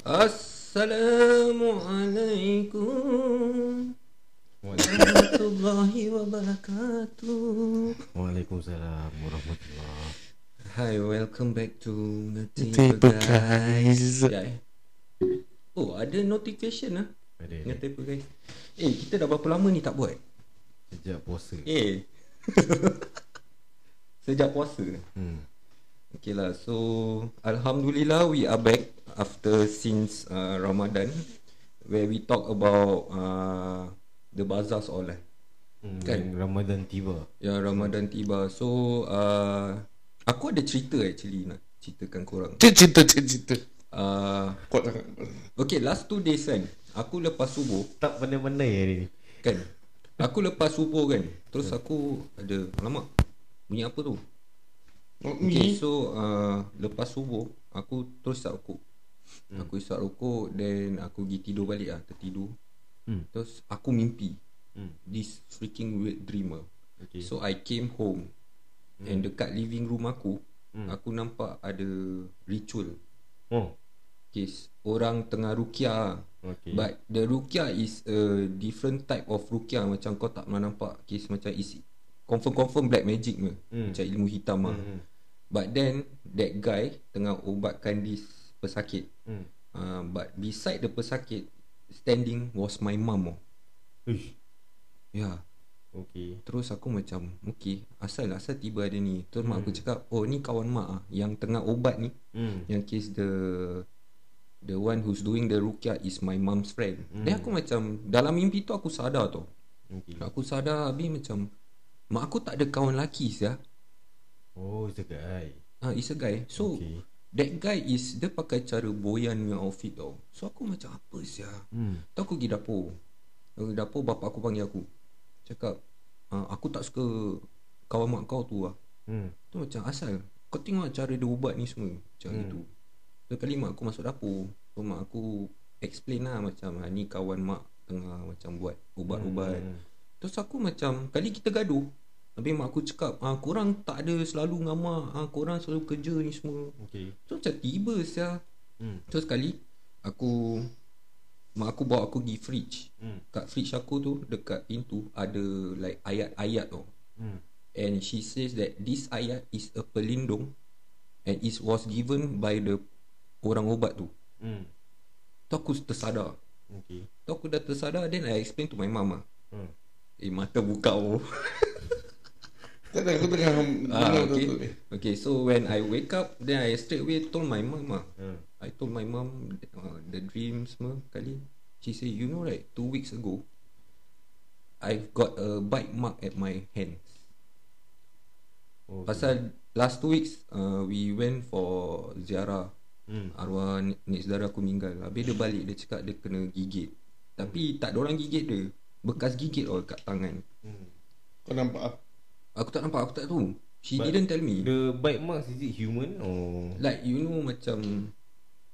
Assalamualaikum warahmatullahi wabarakatuh. Waalaikumsalam warahmatullahi Hi, welcome back to Tipe Tipe Guys. Eh. Oh, ada notification lah. Ada Dengan Tipe Guys. Eh, kita dah berapa lama ni tak buat? sejak puasa. Eh. Sejak puasa. Hmm. Okay lah, so Alhamdulillah we are back after since uh, Ramadan where we talk about uh, the bazaars all lah. hmm. Kan? Ramadan tiba. Ya Ramadan tiba. So uh, aku ada cerita actually nak ceritakan korang. Cerita cerita Uh, Kuat sangat okay, last two days kan, aku lepas subuh Tak pandai-pandai hari ni. kan. Aku lepas subuh kan, terus aku ada alamak. Bunyi apa tu? Okay, so uh, lepas subuh aku terus isap rokok. Hmm. Aku isap rokok then aku pergi tidur balik lah, tertidur. Hmm. Terus aku mimpi Hmm. this freaking weird dreamer. Okay. So I came home hmm. and dekat living room aku hmm. aku nampak ada ritual. Oh. Kes orang tengah rukyah. Okay. But the rukyah is a different type of rukyah macam kau tak pernah nampak kes macam is confirm confirm black magic me. Hmm. Macam ilmu hitam ah. Hmm. But then that guy tengah ubatkan this pesakit. Hmm. Uh, but beside the pesakit standing was my mum. Oh. Uish. Ya. Yeah. Okay. Terus aku macam Okay Asal asal tiba ada ni Terus mak aku cakap Oh ni kawan mak ah Yang tengah ubat ni Hmm. Yang case the The one who's doing the rukyah Is my mom's friend hmm. Then aku macam Dalam mimpi tu aku sadar tau Okay. Aku sadar Habis macam Mak aku tak ada kawan lelaki sia Oh, it's a guy. Ah, Is a guy So Okay. That guy is Dia pakai cara boyan punya outfit tau So aku macam apa sia Hmm. Tu aku pergi dapur Aku pergi dapur bapak aku panggil aku Cakap ah, Aku tak suka Kawan mak kau tu lah Hmm. Tu macam asal Kau tengok cara dia ubat ni semua Macam hmm. itu Tu kali mak aku masuk dapur So mak aku Explain lah macam ah, Ni kawan mak Tengah macam buat Ubat-ubat. Hmm. Terus aku macam Kali kita gaduh Habis mak aku cakap ah, Korang tak ada selalu dengan mak ah, Korang selalu kerja ni semua Okay. Tu macam tiba sia Hmm. Terus sekali Aku Mak aku bawa aku pergi fridge Hmm. Kat fridge aku tu Dekat pintu Ada like ayat-ayat tau Hmm. And she says that This ayat is a pelindung And it was given by the Orang ubat tu Hmm. Tu aku tersadar Okay. Tu aku dah tersadar Then I explain to my mama Hmm. Eh mata buka oh. Tak ada aku tengah ah, okay. okay so when I wake up Then I straight away told my mom ah. Hmm. I told my mom uh, The dream semua kali She say you know right Two weeks ago I've got a bite mark at my hands Okay. Pasal last two weeks uh, We went for ziarah Hmm. Arwah ni- nek saudara aku meninggal Habis dia balik Dia cakap dia kena gigit Tapi tak ada orang gigit dia Bekas gigit all kat tangan Hmm. Kau nampak ah? Aku tak nampak Aku tak tahu She But didn't tell me The bite marks is it human or Like you know macam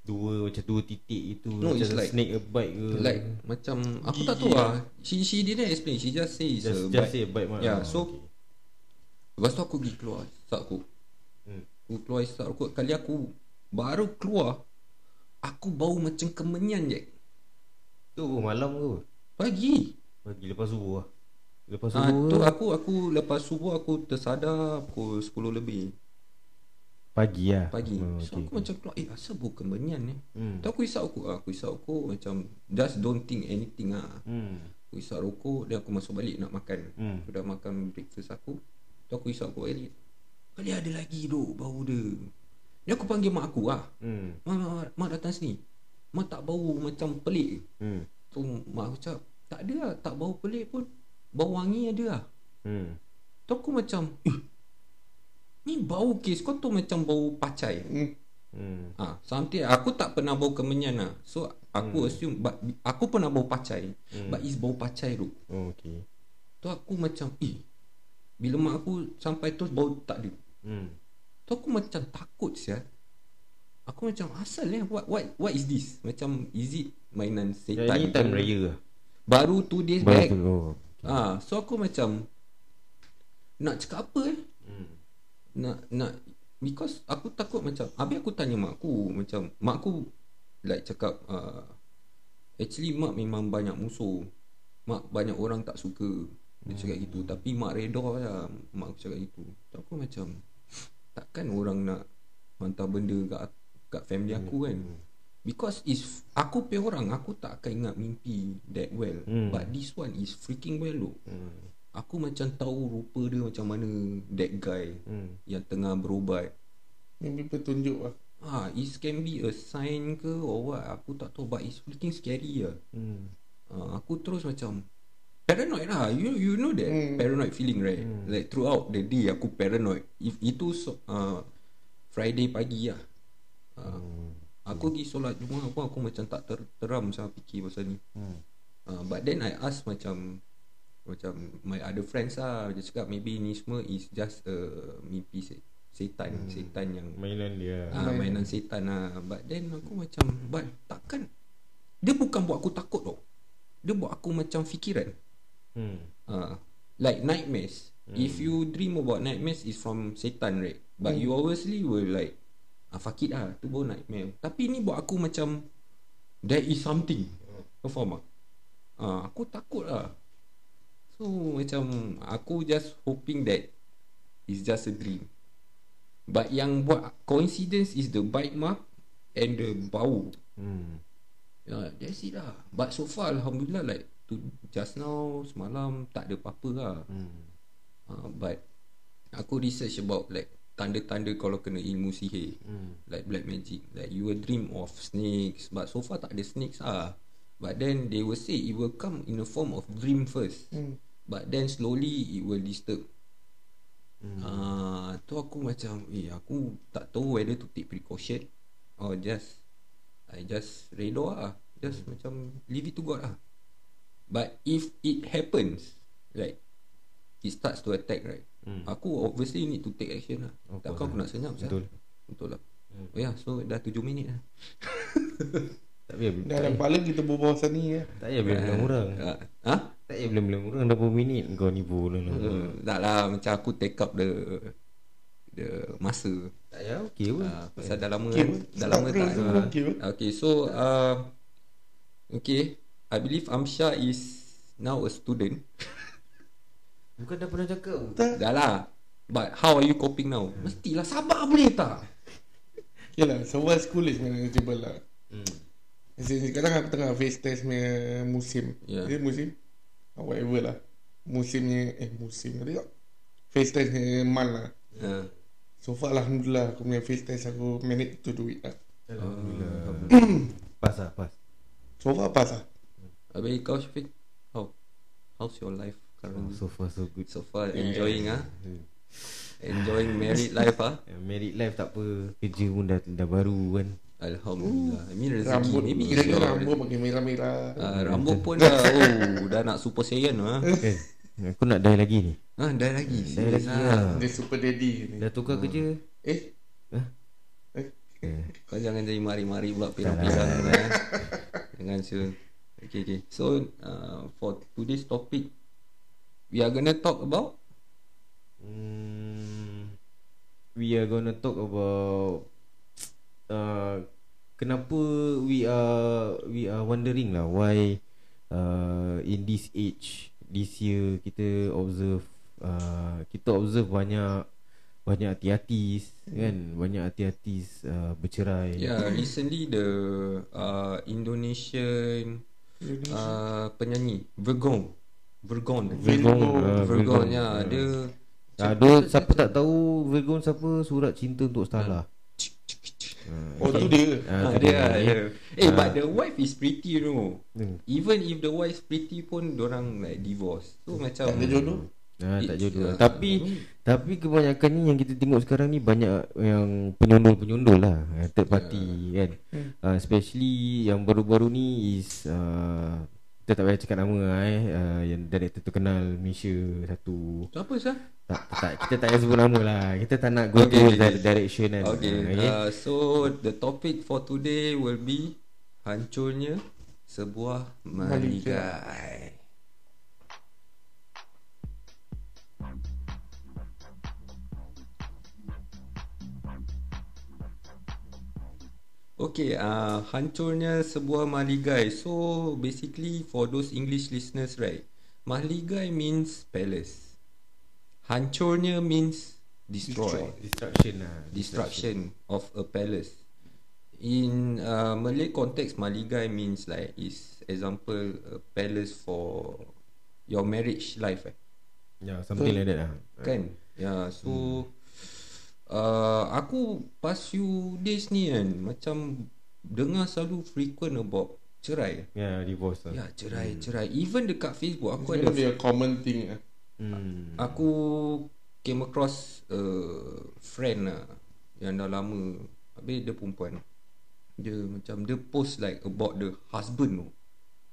dua macam dua titik itu No, macam it's like- snake a bite ke? Like macam Aku tak tahu lah She she didn't explain She just say it's a just, just bite. say a bite mark. Yeah, Ah, so- okay. Lepas tu aku pergi keluar Isap aku Hmm. Aku keluar isap aku Kali aku Baru keluar Aku bau macam kemenyan je Tu malam ke? Pagi Pagi lepas subuh lah. Lepas Ah, subuh tu aku aku lepas subuh aku tersadar pukul 10 lebih pagi lah. pagi. Oh, So aku macam keluar eh asal bau kemenyan ni. Hmm. Tu aku isap aku aku isap aku macam just don't think anything ah. Hmm. Aku isap rokok dan aku masuk balik nak makan. Hmm. Aku dah makan breakfast aku. Tu aku isap aku balik. Kali ada lagi duk bau dia. Ni aku panggil mak aku ah. Hmm. Mak, mak, mak, mak datang sini. Mak tak bau macam pelik. Hmm. Tu mak aku cakap tak ada lah, tak bau pelik pun. Bau wangi ada lah. Hmm. Tu aku macam eh, Ni bau kes Kau tu macam bau pacai Hmm. Hmm. ha, Something Aku tak pernah bau kemenyan lah So aku hmm. assume but, Aku pernah bau pacai hmm. But it's bau pacai tu Oh, okay. Tu aku macam Eh Bila mak aku Sampai tu bau tak ada Hmm. Tu aku macam takut sial Aku macam asal eh what, what, what is this Macam is it mainan setan ni time raya. Baru 2 days Baru back tu. Oh. Ah, So aku macam Nak cakap apa eh? Hmm. nak nak because aku takut macam habis aku tanya mak aku macam mak aku like cakap uh, actually mak memang banyak musuh. Mak banyak orang tak suka. Dia cakap gitu. Tapi mak reda lah. Mak aku cakap gitu. Tu aku macam takkan orang nak hantar benda kat kat family aku kan because is aku pay orang aku tak akan ingat mimpi that well. Hmm. but this one is freaking well loh Hmm. aku macam tahu rupa dia macam mana that guy Hmm. yang tengah berubat. Mimpi petunjuk lah. Ah, it can be a sign ke or what Aku tak tahu. But it's freaking scary lah. Hmm. uh, Aku terus macam Paranoid lah. You you know that Hmm. Paranoid feeling right? Like throughout the day Aku paranoid. If itu so, uh, Friday pagi lah. Uh, Aku pergi solat Jumaat pun Aku macam tak ter, teram Saya fikir pasal ni. Hmm. uh, But then I ask macam Macam My other friends lah Dia cakap maybe ni semua Is just a Mimpi se- Setan Setan yang Mainan dia. Ah, mainan setan lah. But then aku macam But takkan Dia bukan buat aku takut tau. Dia buat aku macam fikiran. Hmm. ah, Like nightmares. If you dream about nightmares Is from setan right? But you obviously will like ah, Fuck it lah Tu baru nightmare Tapi ni buat aku macam There is something Kau faham tak ah, Aku takut lah So macam Aku just hoping that It's just a dream But yang buat coincidence is the bite mark and the bau. Hmm. Yeah, that's it lah. But so far alhamdulillah like to just now semalam tak ada apa-apa lah. Hmm. Uh, but aku research about like tanda-tanda kalau kena ilmu sihir. Hmm. Like black magic. Like you will dream of snakes but so far tak ada snakes ah. But then they will say it will come in a form of dream first. hmm. But then slowly it will disturb. Hmm. Ah, tu aku macam eh aku tak tahu whether to take precaution or just I just redha lah. Just hmm. macam leave it to God lah. But if it happens like it starts to attack right. Hmm. Aku obviously need to take action lah. Of Takkan aku nak senyap Betul. Betul. Betul lah. Hmm. Oh ya, so dah 7 minit lah. Tak payah. Dah ada kepala kita berbual pasal ni ya. Tak payah bilang orang. Ah, Ha? Tak payah bilang orang dah berapa minit kau nipu orang. Uh, tak lah macam aku take up the the masa. Tak payah okey pun. Ah, pasal dah lama Okay, kan? pun. Dah lama Start tak. okay, pun. Okay, so uh, okay, I believe Amsha is now a student. Bukan dah pernah cakap. dah lah. But how are you coping now? Mestilah sabar boleh tak? Okay lah, so school is manageable lah. Hmm. Sekarang aku tengah face test punya musim. Ya. Dia musim? Ah, Whatever lah. Musimnya, eh musim tadi tak? Face test punya month lah. Uh, So far Alhamdulillah aku punya face test aku manage to do it lah. Alhamdulillah. Pas lah, pas. So far pass lah. habis kau Syafiq? How? How's your life Oh, currently? so far so good. So far enjoying ah, Hmm. enjoying married life ah. Eh, Married life tak apa. Kerja pun dah dah baru kan. Alhamdulillah. I mean rezeki. Rambut, Maybe kira it's your rambut makin merah-merah. Ah, rambut pun dah oh dah nak super saiyan ah. Eh, aku nak die lagi ni. Ah, dah lagi. Serius lagi ah. lah. Dia super daddy ni. Dah tukar kerja. Eh? Hah? Eh? Eh, Kau jangan jadi mari-mari pula pirang-pirang eh. Jangan Syul. Okay, okay. So, uh, for today's topic, we are gonna talk about? Hmm, we are gonna talk about uh, kenapa we are we are wondering lah why uh, in this age this year kita observe uh, kita observe banyak banyak hati-hatis kan? Banyak hati-hatis uh, bercerai. Yeah, recently the uh, Indonesian uh, penyanyi Vergon. Vergon. Virgon uh, Vergon ya, dia Ah, dia siapa tak tahu Virgon siapa surat cinta untuk Stella. Oh tu dia. Ah, Ah, dia, dia. dia. Eh, but the wife is pretty, you know. Hmm. Even if the wife pretty pun, orang like divorce. So macam Tak ada jodoh. Ah, tak jodoh. ah, Tapi tapi kebanyakan ni yang kita tengok sekarang ni banyak yang penyundul-penyundul lah, third party kan. Uh, especially yang baru-baru ni is uh, kita tak payah cakap nama lah, eh uh, yang director terkenal Malaysia satu. So, apa sah? Tak, tak kita tak payah sebut nama lah. Kita tak nak go Okay, to okay. that direction kan. Okay, Ah, okay. uh, so the topic for today will be hancurnya sebuah maligai. Okay, uh, hancurnya sebuah mahligai. So basically for those English listeners, right? Mahligai means palace. Hancurnya means destroy. Destruction lah Destruction of a palace. In uh, Malay context, mahligai means like is example a palace for your marriage life. Eh? Yeah something like that lah Kan? Ya, so uh, aku past few days ni kan macam dengar selalu frequent about cerai. Yeah divorce lah Ya, cerai, cerai. Even dekat Facebook It's aku gonna ada be a common thing ah. hmm. aku came across a friend lah yang dah lama. Habis dia perempuan. Dia macam dia post like about the husband tu.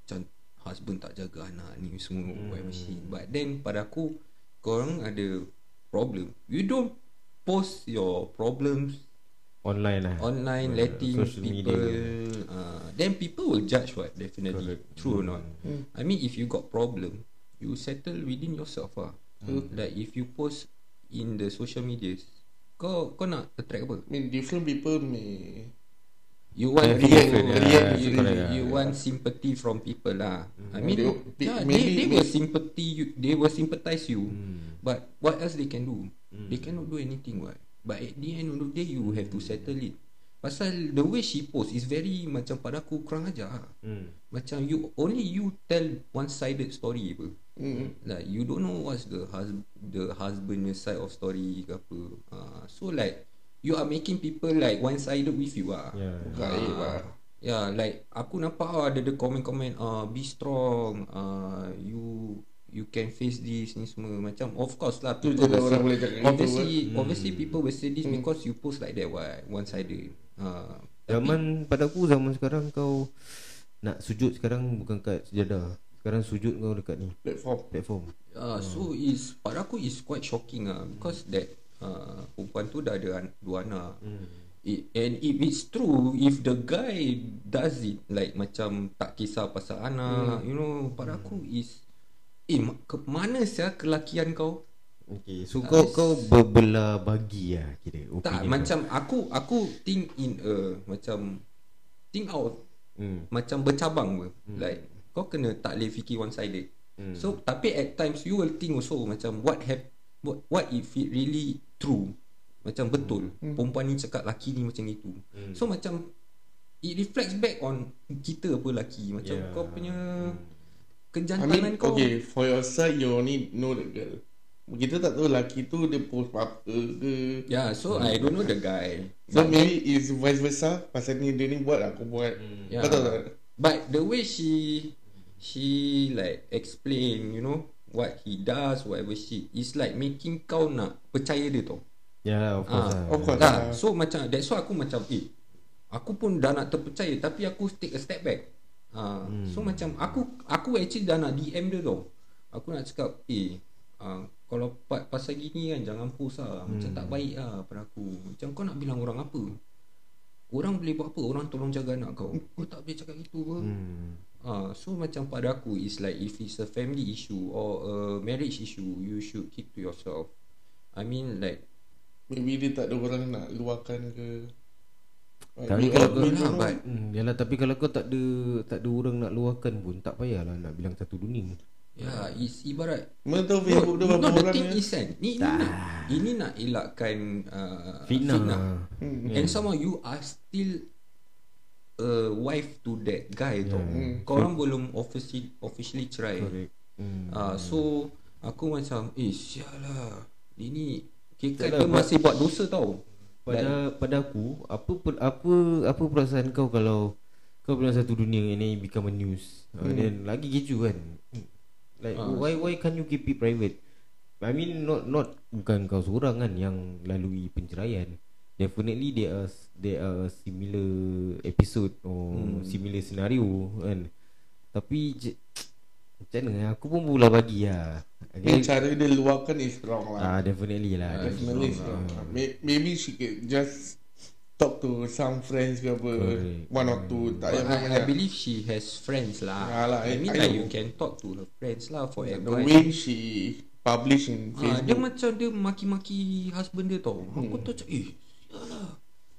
Macam husband tak jaga anak ni semua hmm. But then pada aku korang ada problem. You don't post your problems Online lah online Uh, letting social people media. uh, then people will judge what definitely Correct. true or not Hmm. I mean if you got problem you settle within yourself ah Hmm. like if you post in the social medias kau kau nak attract apa I mean different people may you want Yeah, you, different, you, yeah, you, correct, you, you yeah. want sympathy from people lah I mean They- they- yeah, they, maybe- they will sympathy you they will sympathize you hmm. But what else they can do? They cannot do anything what. But at the end of the day you have to settle it. Pasal the way she post is very macam pada aku kurang ajar. lah. Hmm. Macam you only you tell one sided story apa. mm. Like you don't know what's the hus the husband side of story ke apa. Uh, so like you are making people like one sided with you ah. Yeah. Gaib Ah, lah. Yeah, like aku nampak ah, ada the comment-comment ah be strong, ah you you can face this ni semua macam of course lah Tu people je will orang say- boleh cakap obviously Hmm. obviously people will say this because you post like that what one sided. Ah, Zaman pada aku zaman sekarang kau nak sujud sekarang bukan kat sejadah. Sekarang sujud kau dekat ni Platform. platform. Uh, so is pada aku is quite shocking ah because that uh, perempuan tu dah ada an- dua anak. Hmm. It, and if it's true if the guy does it like macam tak kisah pasal anak you know pada aku is eh ma- ke mana sia kelakian kau Okay, so kau kau berbelah bagi lah kira tak opinion macam aku aku think in a macam think out kau. Hmm. macam bercabang ber. like kau kena tak boleh fikir one sided Hmm. so tapi at times you will think also macam what have what, what if it really true macam betul perempuan ni cakap laki ni macam itu Hmm. so macam it reflects back on kita apa laki macam Yeah. kau punya Hmm. I kejantanan mean, kau okay, for your side, you only know the girl. Kita tak tahu lelaki tu dia post apa ke. yeah so I don't know the guy So but, maybe is vice versa. Pasal ni dia ni buat aku buat. yeah. Kau tahu tak? but the way she she like explain you know what he does whatever shit is like making kau nak percaya dia tau Ya lah, of course Ah, lah. of course. Lah, so macam that's why aku macam eh aku pun dah nak terpercaya tapi aku take a step back. Uh, hmm. so macam aku aku actually dah nak DM dia tau. Aku nak cakap eh uh, kalau pa- pasal gini kan jangan post lah. Macam tak baik lah pada aku. Macam kau nak bilang orang apa? Orang boleh buat apa? Orang tolong jaga anak kau. Kau tak boleh cakap gitu apa? Hmm. Ah, so macam pada aku is like if it's a family issue or a marriage issue, you should keep to yourself. I mean like Maybe dia tak ada orang nak luahkan ke. Tapi kalau kau lah, but- Hmm, yalah tapi kalau kau tak ada tak ada orang nak luahkan pun tak payahlah nak bilang satu dunia. yeah, is ibarat Mana tahu Facebook dia berapa no, the orang thing ni. is kan ni, ini, nak, ini nak elakkan uh, Fitnah. Hmm. And somehow you are still a wife to that guy yeah. tau. Hmm. Kau orang belum officially officially cerai. Correct. Hmm. Ah, so aku macam eh sialah. Ini kira Tak dia lah, masih buat dosa tau. Pada pada aku apa apa apa perasaan kau kalau kau bilang satu dunia ini become a news. Hmm. Hmm. then lagi keju kan. Like Ah, why why can't you keep it private? I mean not not bukan kau seorang kan yang lalui penceraian. Definitely there are there are similar episode or hmm. similar scenario kan. Tapi je, macam mana aku pun pula bagi lah. Ni cara dia luahkan is wrong lah. Ah definitely lah. Definitely is wrong. lah. May- Maybe she could just talk to some friends ke apa. Correct. One or two. Tak But I, I believe she has friends lah. Ah lah, I I- mean I like know. you can talk to her friends lah for The advice. way she publish in Ah, dia Facebook. macam dia maki-maki husband dia tau. Aku Hmm. tu macam eh.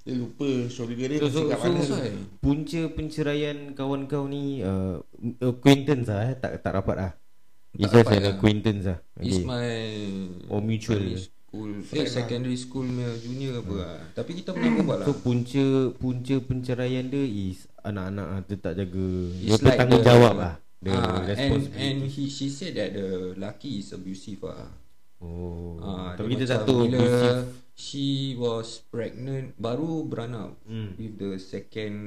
Dia lupa syurga dia So, so, kat so, mana. That's why. punca penceraian kawan kau ni uh, acquaintance lah eh? tak tak rapat ah. It's Tak just an lah. acquaintance lah. It's Okay. my Oh, mutual. primary school, eh, lah. secondary school punya junior apa lah. Tapi kita pernah berbual lah. So punca punca penceraian dia is anak-anak ah, dia tak jaga. Dia It's like bertanggungjawab the- lah. The Ah, and and he she said that the laki is abusive ah. Oh. Ah, tapi dia kita tahu bila she was pregnant baru beranak Hmm. with the second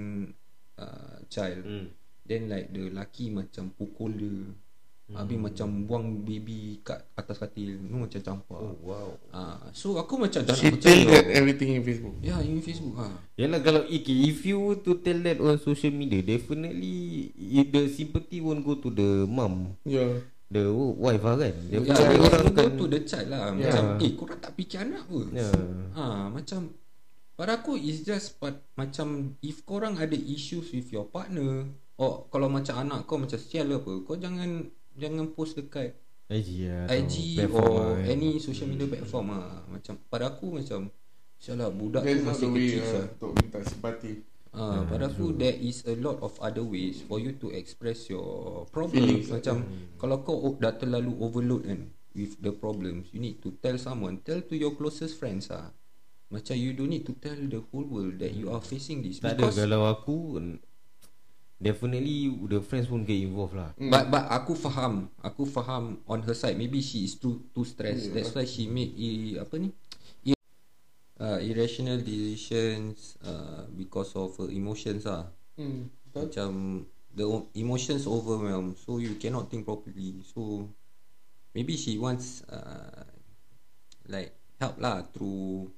uh, child. Hmm. Then like the laki macam pukul dia. Hmm. Habis macam buang baby kat atas katil. Tu macam campak. Oh wow. Ah, so aku macam tak She nak tell that everything in Facebook. Ya, in Facebook ah. Yalah kalau okay, if you were to tell that on social media definitely the sympathy won't go to the mum Yeah. The wife lah kan. Dia Ya, yeah, yeah, orang go kan to the child lah. Ya. Macam, eh korang tak fikir anak ke? Ya. Ha, macam pada aku is just part, macam if korang ada issues with your partner or kalau macam anak kau macam sial apa, kau jangan jangan post dekat IG lah IG or lah. any social media platform ah. Macam pada aku macam Sialah budak tu That's not masih kecil sah. untuk minta simpati. Ah, pada aku there is a lot of other ways for you to express your Feelings, problems. Macam Hmm. kalau kau dah terlalu overload kan with the problems, you need to tell someone, tell to your closest friends ah. Macam you don't need to tell the whole world that you are facing this Tak ada because kalau aku definitely the friends pun get involved lah. But but aku faham, aku faham on her side. Maybe she is too too stressed. That's why she made i, apa ni? Uh, irrational decisions uh, because of her emotions ah. Hmm. betul. Macam the emotions overwhelm, so you cannot think properly. So maybe she wants uh, like help lah through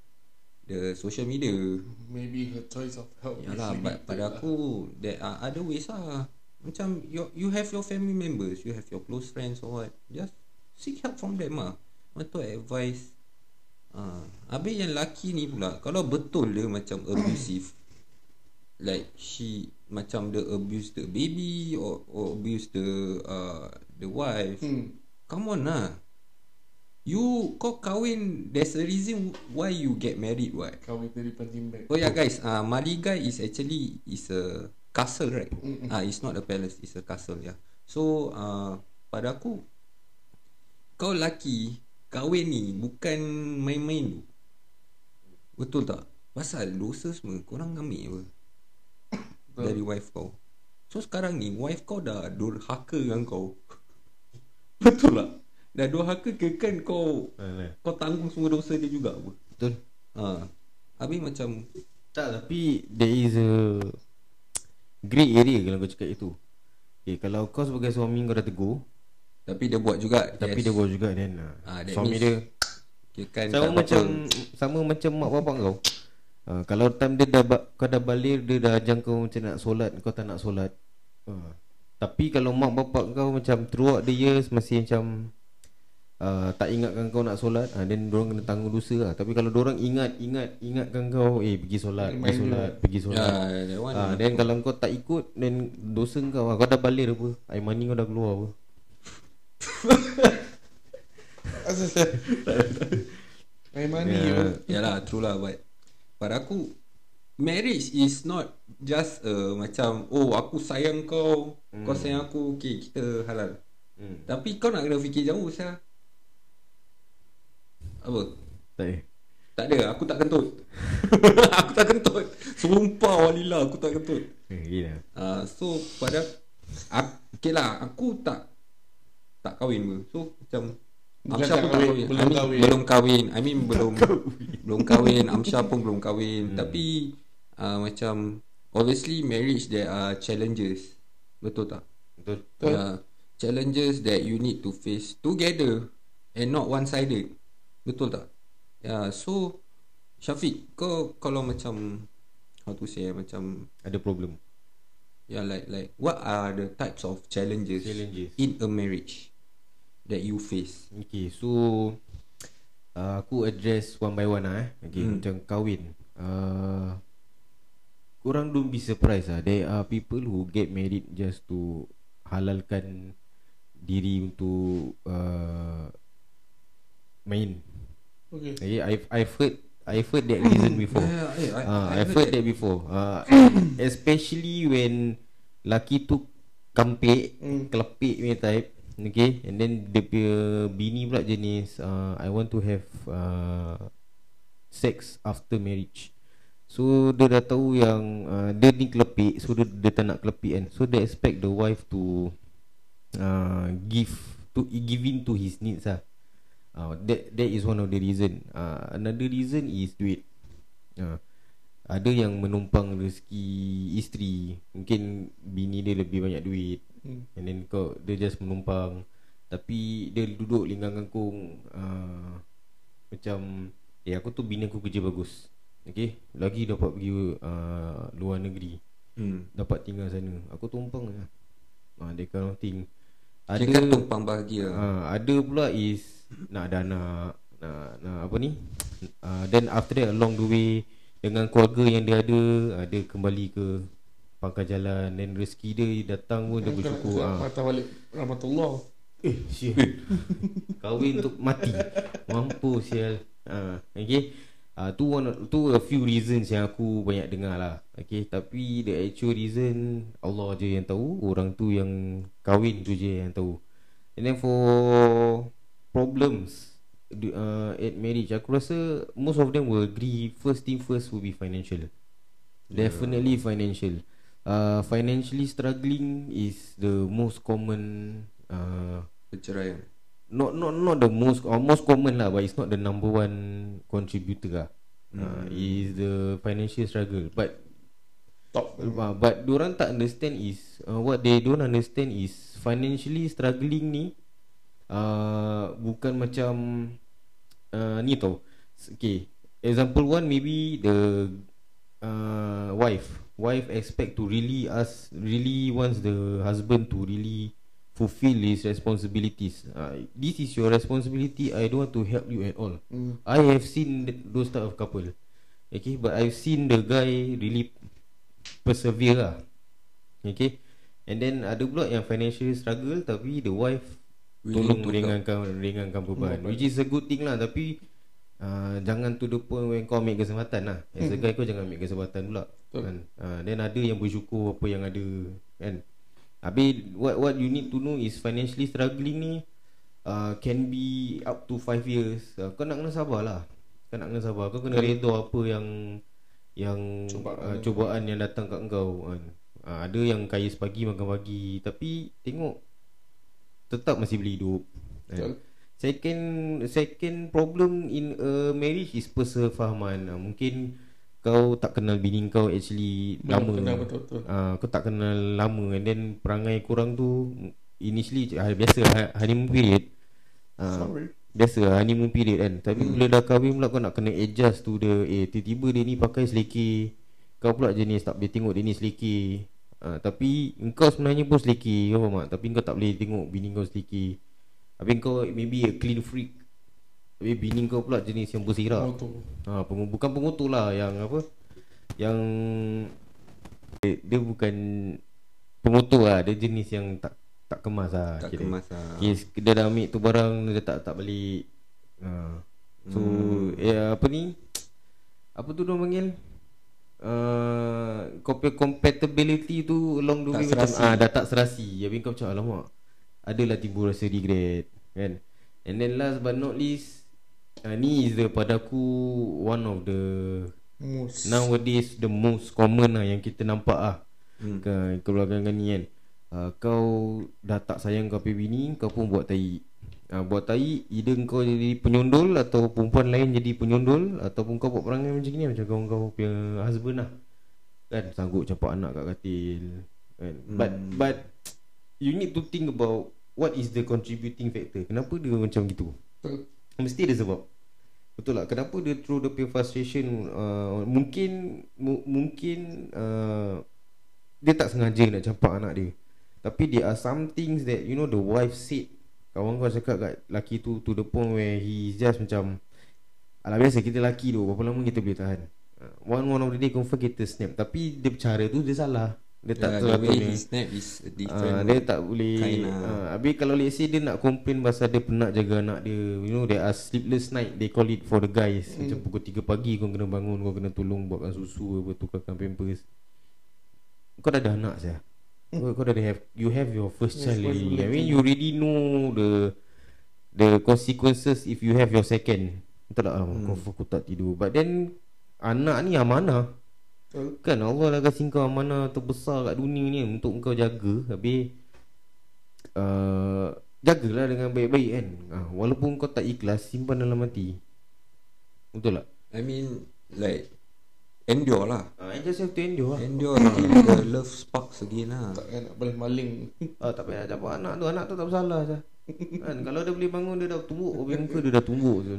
the social media. Maybe her choice of help. is Yalah, but pada lah. aku there are other ways lah. Macam you you have your family members, you have your close friends or what. Just seek help from them ah. Untuk advice. Ah, habis yang laki ni pula kalau betul dia macam abusive like she macam the abuse the baby or, or abuse the uh, the wife. Hmm. Come on lah. You kau kahwin there's a reason why you get married what. Kahwin dari pancing bag. Oh yeah guys, uh, Maligai is actually is a castle right? Ah, uh, it's not a palace, it's a castle yeah. So uh, pada aku kau laki kahwin ni bukan main-main tu. Betul tak? Pasal dosa semua korang ambil apa? Betul. Dari wife kau. So sekarang ni wife kau dah durhaka dengan kau. Betul tak? Dah durhaka ke kan kau Alah. kau tanggung semua dosa dia juga apa? Betul. Ha. Habis macam Tak tapi there is a grey area kalau kau cakap itu. Okay, kalau kau sebagai suami kau dah tegur, Tapi dia buat juga tapi dia buat juga then uh, suami means dia kan sama macam apa-apa. sama macam mak bapak kau. Uh, kalau time dia dah kau dah balik dia dah ajar kau macam nak solat kau tak nak solat. Uh, tapi kalau mak bapak kau macam throughout the years masih macam uh, tak ingatkan kau nak solat, uh, then dorang kena tanggung dosa lah. Tapi kalau dorang ingat ingat ingatkan kau eh pergi solat, pergi solat, pergi Ya, solat. that one. Ah, then kalau kau tak ikut then dosa kau ah. Kau dah balik apa? Air mani kau dah keluar apa? Asal My money Yeah. yeah. Yalah, true lah but pada aku marriage is not just a macam oh aku sayang kau, hmm. kau sayang aku, okay kita halal. Hmm. Tapi kau nak kena fikir jauh saya. Apa? Tak. Tak ada, aku tak kentut. aku tak kentut. Sumpah walillah aku tak kentut. Gila. Uh, so pada aku, okay lah aku tak tak kahwin pun. So macam Bukan Amsha pun tak kahwin, kahwin. belum I mean, kahwin. Belum kahwin. I mean belum belum kahwin. Amsha pun belum kahwin. Hmm. Tapi uh, macam obviously marriage there are challenges. Betul tak? Betul. Yeah, challenges that you need to face together and not one sided. Betul tak? Yeah, so Syafiq, kau kalau macam how to say macam Ada problem. Yeah, like like what are the types of challenges, Challenges. in a marriage that you face? Okay, so uh, aku address one by one lah eh. Okay, Hmm. macam kahwin. Uh, korang don't be surprised lah. There are people who get married just to halalkan diri untuk uh, main. Okay Okay, I've I've heard I've heard that reason before. Yeah, yeah, I- Ah, I I've heard heard that before. Uh, especially when laki tu kampik, Hmm. kelepik punya type. Okay, and then dia punya bini pula jenis uh, I want to have uh, sex after marriage. So dia dah tahu yang uh, dia ni kelepik, so dia, dia tak nak kelepik kan. So they expect the wife to uh, give to give in to his needs lah. Uh, that that is one of the reason. Uh, another reason is duit. Uh, ada yang menumpang rezeki isteri. Mungkin bini dia lebih banyak duit. Hmm. And then kau dia just menumpang tapi dia duduk lingkang kangkung uh, macam eh aku tu bini aku kerja bagus. Okay Lagi dapat pergi uh, luar negeri Hmm. Dapat tinggal sana Aku tumpang lah uh, That kind of thing Ada kan tumpang bahagia. uh, Ada pula is Nak ada anak Nak, nak apa ni uh, Then after that along the way Dengan keluarga yang dia ada uh, Dia kembali ke Pangkal jalan. Then rezeki dia datang pun dia bersyukur ah. Mata balik Rahmatullah. Eh sial. Kahwin untuk mati. Mampu sial. Uh, Okay. Uh, tu, one, tu a few reasons yang aku banyak dengar lah. Okay Tapi the actual reason Allah je yang tahu. Orang tu yang Kahwin tu je yang tahu. And then for Problems uh, At marriage Aku rasa Most of them will agree First thing first will be financial. Definitely financial uh, Financially struggling Is the most common uh, Perceraian. not not not the most uh, most common lah but it's not the number one contributor lah. Uh, is the financial struggle. But Top. uh, but orang tak understand is uh, what they don't understand is financially struggling ni uh, bukan macam uh, ni tau. Okay example one maybe the uh, wife wife expect to really ask really wants the husband to really fulfill his responsibilities. Uh, this is your responsibility. I don't want to help you at all. Hmm. I have seen th- those type of couple. Okay But I've seen the guy Really Persevere lah. Okay And then ada pula yang financial struggle Tapi the wife Willing Tolong to ringankan Ringankan beban Which is a good thing lah. Tapi uh, Jangan to the point When kau ambil kesempatan lah. As a guy kau jangan ambil kesempatan pula Betul. kan? uh, Then ada yang bersyukur Apa yang ada Kan Habis what what you need to know is financially struggling ni uh, can be up to 5 years. Uh, kau nak kena sabar lah. Kau nak kena sabar. Kau kena redha apa yang yang Cubaan. uh, cubaan yang datang kat kau kan. Uh, ada yang kaya sepagi makan pagi tapi tengok tetap masih boleh hidup. Betul. Kan? Second second problem in a marriage is persefahaman. Uh, mungkin kau tak kenal bini kau actually Belum lama. kenal betul-betul. Ah, kau tak kenal lama and then perangai kurang tu initially ah, biasa ha- honeymoon period. Ah, Sorry. biasa lah, honeymoon period kan. Tapi bila dah kahwin pula kau nak kena adjust to the eh tiba-tiba dia ni pakai seleki. Kau pula jenis tak boleh tengok dia ni seleki. Ah, tapi engkau sebenarnya pun seleki kau faham tak? Tapi kau tak boleh tengok bini kau seleki. Habis kau maybe a clean freak. Tapi bini kau pula jenis yang bersirap. Oh tu Ha, bukan pengutu lah yang apa? Yang dia, dia bukan pengutu lah, dia jenis yang tak tak kemas lah. Tak kira. kemas lah. Yes, dia dah ambil tu barang dia tak tak balik. Ha. So, hmm. ya apa ni? Apa tu dia panggil? Uh, compatibility tu along the Tak way macam serasi. ah dah tak serasi. Habis kau macam alamak. Adalah timbul rasa regret kan. And then last but not least ni is the padaku one of the Mus nowadays the most common lah yang kita nampak ah Hmm. ke kebelakangan ni kan. Uh, kau dah tak sayang kau punya bini, kau pun buat tai. Uh, buat tai either kau jadi penyondol atau perempuan lain jadi penyondol ataupun kau buat perangai macam ni macam kau kau punya husband lah. Kan sanggup campak anak kat katil. Kan. But but you need to think about what is the contributing factor. Kenapa dia macam gitu? Betul Mesti ada sebab. Betul lah Kenapa dia through the frustration uh, Mungkin mu, Mungkin uh, Dia tak sengaja nak campak anak dia. Tapi there are some things that You know the wife said. Kawan kau cakap kat laki tu To the point where he just macam Alah biasa kita laki tu Berapa lama kita boleh tahan? Uh, One one of the day confirm kita snap. Tapi dia cara tu dia salah Dia tak yeah, tahu the apa way ni. he snap is a different Ah, dia tak boleh lah. Habis kalau let's say dia nak complain Pasal dia penat jaga anak dia You know there are sleepless night They call it for the guys Hmm. Macam pukul 3 pagi Kau kena bangun Kau kena tolong Buatkan susu apa, Tukarkan pampers Kau dah ada anak saya. Kau, kau dah ada have You have your first Yes, child already I mean you already know The The consequences If you have your second Tak lah hmm. Kau aku tak tidur But then Anak ni amanah Kan Allah dah kasi kau amanah terbesar kat dunia ni Untuk kau jaga Habis uh, Jagalah dengan baik-baik kan. Uh, Walaupun kau tak ikhlas Simpan dalam hati. Betul tak? I mean like endure lah. Uh, I just have to endure. Lah endure until the love sparks again lah. Takkan nak boleh maling. Ah, Tak payah. Dapat anak tu Anak tu tak bersalah je kan? Kalau dia boleh bangun Dia dah tumbuk. Habis muka dia dah tumbuk tu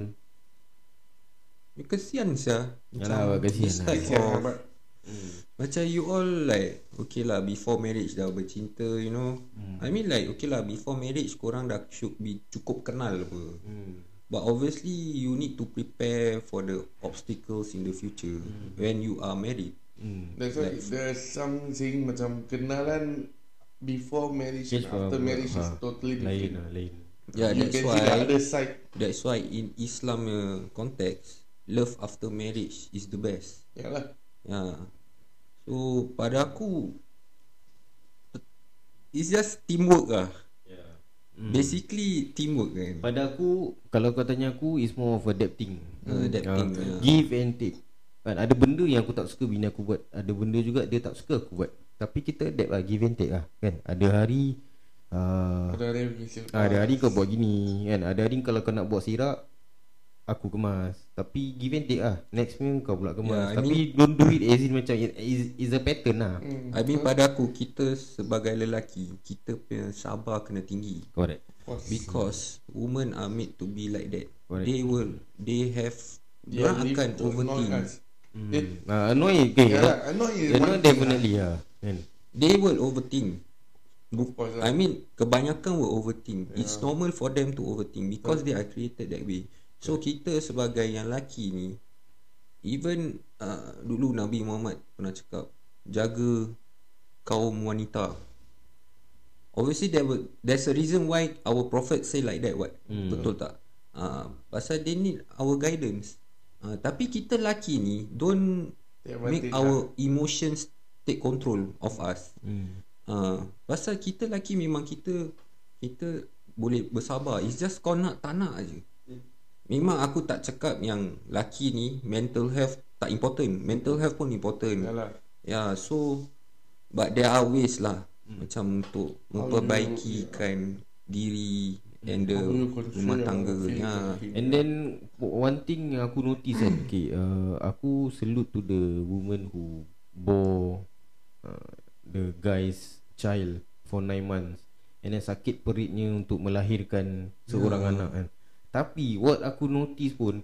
kesian sia Yalah, kesian lah. Kesian Ahmad Macam you all like Okay lah before marriage dah bercinta You know Hmm. I mean like okay lah before marriage Korang dah should be cukup kenal apa hmm. But obviously you need to prepare For the obstacles in the future When you are married Hmm. That's why there's some saying macam kenalan before marriage Yes, and after marriage is Ah, totally Lain different. lah Lain Yeah you that's can see the why other side. That's why in Islam uh, context Love after marriage is the best Yalah. Ya. So pada aku It's just teamwork lah yeah. hmm. Basically teamwork kan Pada aku Kalau kau tanya aku Is more of adapting Uh, adapting, Ah, ya. Give and take kan, Ada benda yang aku tak suka Bini aku buat Ada benda juga Dia tak suka aku buat Tapi kita adapt lah Give and take lah kan? Ada hari uh, Ada hari. Ada hari kau buat gini kan? Ada hari kalau kau nak buat sirap Aku kemas. Tapi give and take lah. Next meal kau pula kemas. Yeah, I Tapi don't do it as in macam it is, is a pattern lah. Hmm. I mean pada aku Kita sebagai lelaki Kita punya sabar kena tinggi. Correct. Because Women are made to be like that. Correct. They will They have Dia live akan annoy overthink. hmm. uh, Annoy okay, annoy is Annoy thing definitely lah. kan? They will overthink. Lah. I mean Kebanyakan will overthink. It's normal for them to overthink Because they are created that way So kita sebagai yang lelaki ni Even uh, Dulu Nabi Muhammad pernah cakap Jaga Kaum wanita Obviously there will, There's a reason why Our prophet say like that what Hmm. Betul tak uh, Pasal they need Our guidance uh, Tapi kita lelaki ni Don't Take Make our emotions Take control of us hmm. Uh, pasal kita lelaki memang kita kita boleh bersabar. It's just kau nak tak nak aje. Memang aku tak cakap yang lelaki ni mental health tak important. Mental health pun important. Yalah. Yeah, so but there are ways lah macam untuk memperbaikikan diri and the rumah tangga. Ya. and then one thing yang aku notice kan okay, uh, Aku salute to the woman who bore uh, the guy's child for 9 months And then sakit peritnya untuk melahirkan seorang Ya. anak kan Tapi what aku notice pun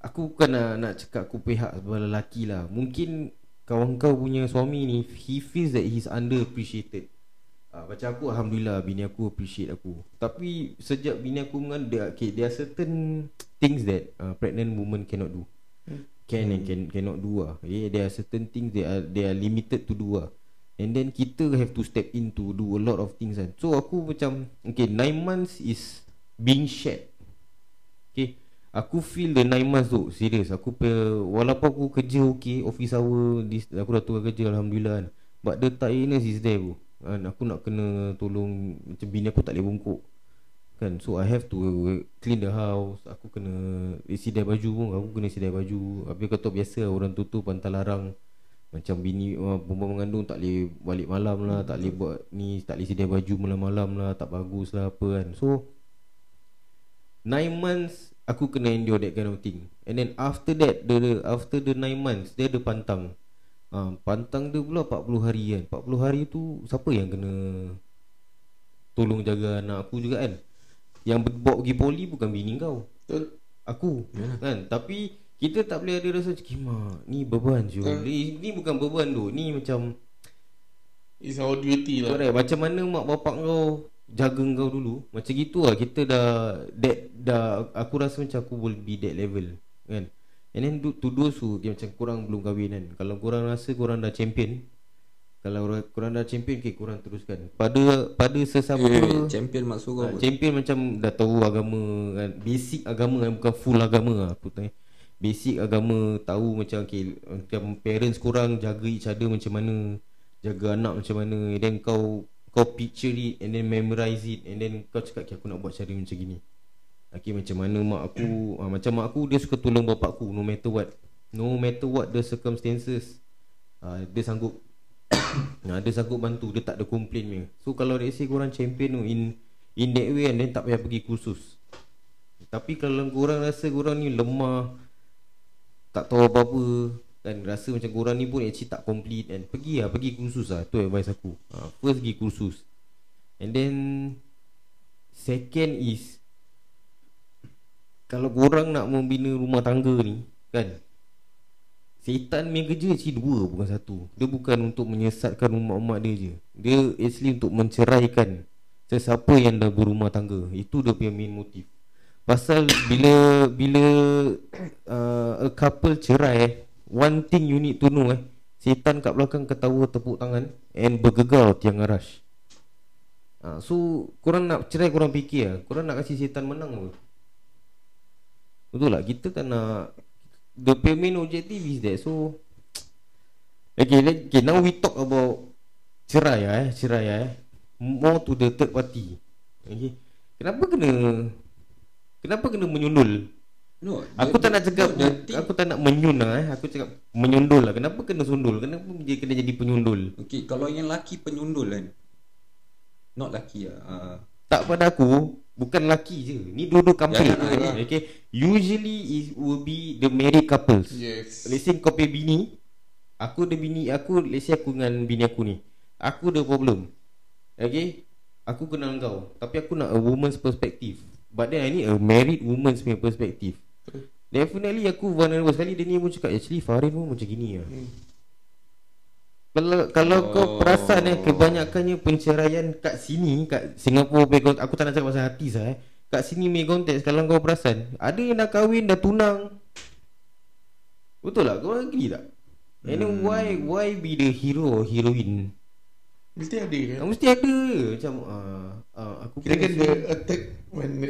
Aku bukan nak, nak cakap aku pihak sebelah lelaki lah. Mungkin kawan kau punya suami ni He feels that he's underappreciated. Uh, Macam aku Alhamdulillah bini aku appreciate aku. Tapi sejak bini aku mengandung there, okay, there are certain things that uh, pregnant woman cannot do. Can and can, cannot do lah okay? There are certain things they are, they are limited to do lah And then kita have to step in to do a lot of things kan. So aku macam Okay 9 months is being shared Okay Aku feel the 9 months tu Serius Aku pe, Walaupun aku kerja okay Office hour this, Aku dah tukar kerja Alhamdulillah kan. But the tiredness is there bro. Kan, Aku nak kena tolong Macam bini aku tak boleh bungkuk. Kan So I have to Clean the house. Aku kena Sidai baju pun Aku kena sidai baju. Habis kau tahu biasa Orang tu tu pantang larang. Macam bini Perempuan mengandung Tak boleh balik malam lah Tak boleh buat ni Tak boleh sidai baju malam-malam lah Tak bagus lah apa kan. So 9 months Aku kena endure that kind of thing. And then after that the, the After the 9 months Dia ada pantang. Ha, Pantang dia pula 40 hari kan. 40 hari tu Siapa yang kena Tolong jaga anak aku juga kan? Yang bawa pergi poli Bukan bini kau. Betul. Aku kan? Tapi Kita tak boleh ada rasa Kimak Ni beban je ni, ni bukan beban tu Ni macam It's our duty lah. Correct. Macam mana mak bapak kau Jaga kau dulu. Macam gitu lah Kita dah that, dah Aku rasa macam aku Will be that level Kan? And then to, to those who okay, Macam korang belum kahwin kan? Kalau korang rasa korang dah champion Kalau orang- korang dah champion Okay korang teruskan. Pada pada sesama Eh, champion maksud kau apa? champion macam dah tahu agama kan? Basic agama kan bukan full agama lah aku tanya basic agama tahu macam okay, macam parents korang jaga each other macam mana jaga anak macam mana and then kau kau picture it and then memorize it and then kau cakap okay, aku nak buat cara macam gini. Okay, macam mana mak aku? Ah, macam mak aku dia suka tolong bapak aku no matter what. No matter what the circumstances. Ah, dia sanggup. Nah, dia sanggup bantu Dia tak ada complain punya. So kalau let's say korang champion tu In in that way and then tak payah pergi kursus. Tapi kalau korang rasa korang ni lemah Tak tahu apa-apa Kan rasa macam korang ni pun actually tak complete kan Pergi lah pergi kursus lah. Tu advice aku. Ha, First pergi kursus. And then Second is Kalau korang nak membina rumah tangga ni Kan Setan punya kerja actually dua bukan satu. Dia bukan untuk menyesatkan umat-umat dia je. Dia actually untuk menceraikan Sesiapa yang dah berumah tangga. Itu dia punya main motif. Pasal bila Bila uh, A couple cerai eh, One thing you need to know eh. Setan kat belakang ketawa tepuk tangan And bergegar tiang arash ha, So Korang nak cerai korang fikir lah Korang nak kasih setan menang apa? Betul tak? Kita tak nak The main objective is that So Okay, let, okay now we talk about Cerai lah eh. Cerai lah eh. More to the third party. Okay. Kenapa kena Kenapa kena menyundul No, Aku tak nak cakap no, thing- Aku tak nak menyun lah eh. Aku cakap menyundul lah. Kenapa kena sundul? Kenapa dia kena jadi penyundul? Okay, kalau yang laki penyundul kan. Not laki lah. Uh, Tak pada aku Bukan laki je. Ni dua-dua couple. Ya, ya, ya. Okay Usually it will be The married couples. Yes. Let's say kau bini Aku ada bini Aku Let's say aku dengan bini aku ni Aku ada problem. Okay? Aku kenal kau Tapi aku nak a woman's perspective. But then I need a married woman's perspective Definitely aku vulnerable sekali Dia ni pun cakap Actually Farin pun macam gini lah kalau kalau oh. kau perasan eh kebanyakannya perceraian kat sini kat kont- aku tak nak cakap pasal hati saya eh. Kat sini punya konteks kalau kau perasan ada yang dah kahwin dah tunang. Betul tak? Kau agree tak? And then why why be the hero or heroine? Mesti ada kan mesti ada macam uh, uh, aku Kira kan dia attack When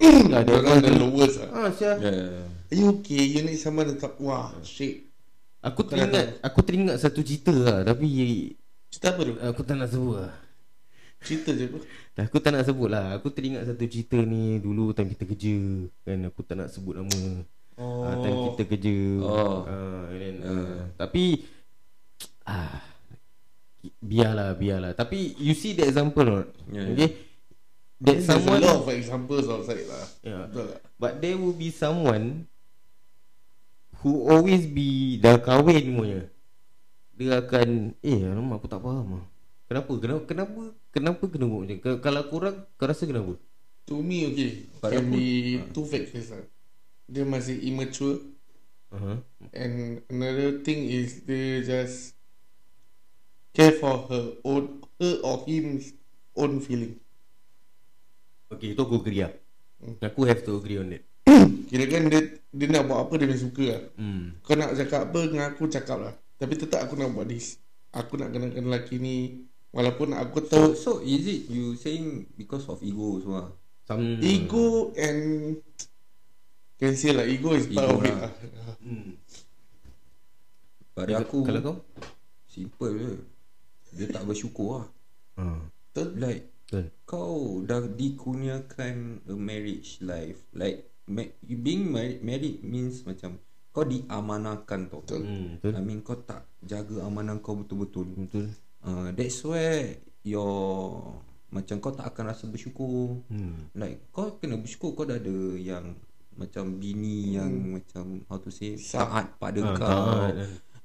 Ada Dia orang the lowest lah ah sia. yeah. Are you okay? You need someone to talk Wah shit Aku teringat aku teringat satu cerita lah tapi Cerita apa tu? aku tak nak sebut lah. Cerita je apa? Aku tak nak sebut lah Aku teringat satu cerita ni Dulu time kita kerja Kan aku tak nak sebut nama oh. uh, Time kita kerja Oh. uh, and then, uh, Tapi ah, Biarlah biarlah Tapi you see the example not Yeah, Okay That There's someone a lot of examples outside lah yeah. Betul tak? But there will be someone Who always be Dah kahwin punya Dia akan Eh alamak aku tak faham lah Kenapa? Kenapa? Kenapa? Kenapa kena buat macam Kalau korang Kau rasa kenapa? To me okay Pada Can be two factors lah Dia masih immature Uh-huh. And another thing is Dia just Care for her own Her or him's Own feeling Okay itu aku agree lah Aku have to agree on that Kira kan dia Dia nak buat apa Dia memang suka lah hmm. Kau nak cakap apa Dengan aku cakap lah Tapi tetap aku nak buat this Aku nak kenakan lelaki ni Walaupun aku So, tahu so is it you saying because of ego semua? Some Ego and Can say lah Ego is part Ego of it lah. lah hmm. Pada aku Kalau kau? simple je. Dia tak bersyukur lah. Ha. Betul Like Betul kau dah dikurniakan a marriage life. Like ma- being married, married means macam kau diamanahkan tau. Betul. hmm. Betul I mean kau tak jaga amanah kau betul-betul. Betul Uh, that's where your macam kau tak akan rasa bersyukur. hmm. Like kau kena bersyukur kau dah ada yang macam bini yang macam how to say taat pada Ah, kau. taat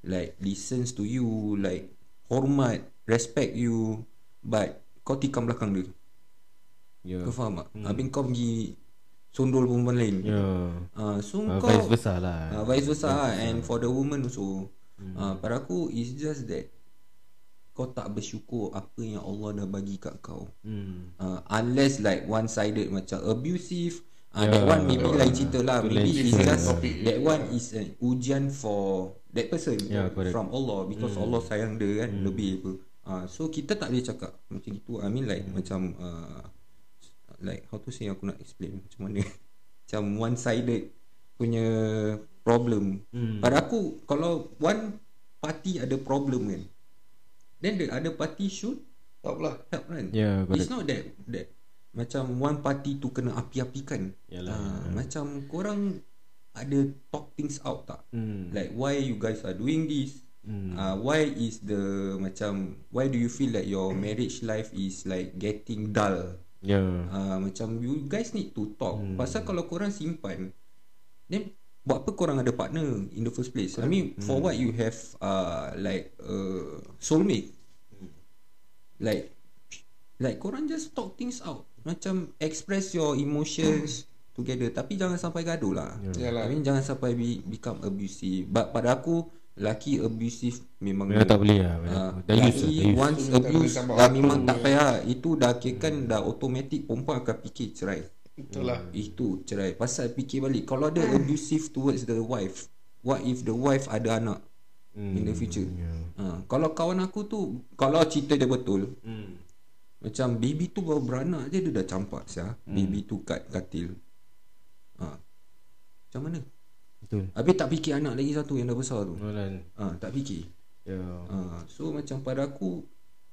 Like listens to you, like hormat, respect you but kau tikam belakang dia. Ya Kau faham tak? Hmm. Habis kau pergi sondol perempuan lain. Ya Uh, so uh, kau Vice versa lah uh, vice versa lah. and for the woman also. Hmm. Uh, pada aku it's just that kau tak bersyukur apa yang Allah dah bagi kat kau. hmm. Uh, unless like one sided macam abusive uh, Ya. that one maybe lain cerita lah maybe it's just Topik. that one is an ujian for that person Ya, correct. from Allah because Allah sayang dia kan lebih apa uh, so kita tak boleh cakap macam itu I mean like macam uh, like how to say aku nak explain macam mana macam one sided punya problem Hmm. pada aku kalau one party ada problem kan then the other party should Tak lah. help kan Yeah, it's correct. not that that macam one party tu kena api-apikan Yalah, Ah, ya. macam korang ada talk things out tak Hmm. like why you guys are doing this Hmm. uh, why is the macam why do you feel like your marriage life is like getting dull Yeah. uh, macam you guys need to talk hmm. pasal kalau korang simpan then buat apa korang ada partner in the first place I mean hmm. for what you have uh, like uh, soulmate like like korang just talk things out macam express your emotions together tapi jangan sampai gaduh lah Yalah. I mean jangan sampai be, become abusive but pada aku laki abusive memang Memang tak boleh lah Ah, aku. Dah use lah, laki dah use. once abuse dah waktu. memang tak payah itu dah kira dah automatic perempuan akan fikir cerai Betul lah. itu cerai pasal fikir balik kalau ada abusive towards the wife what if the wife ada anak in the future yeah. ha, kalau kawan aku tu kalau cerita dia betul Hmm. macam baby tu baru beranak je dia dah campak sia baby tu kat katil ha. macam mana Betul. habis tak fikir anak lagi satu yang dah besar tu Nolan. ha, tak fikir Yeah. Ah, so macam pada aku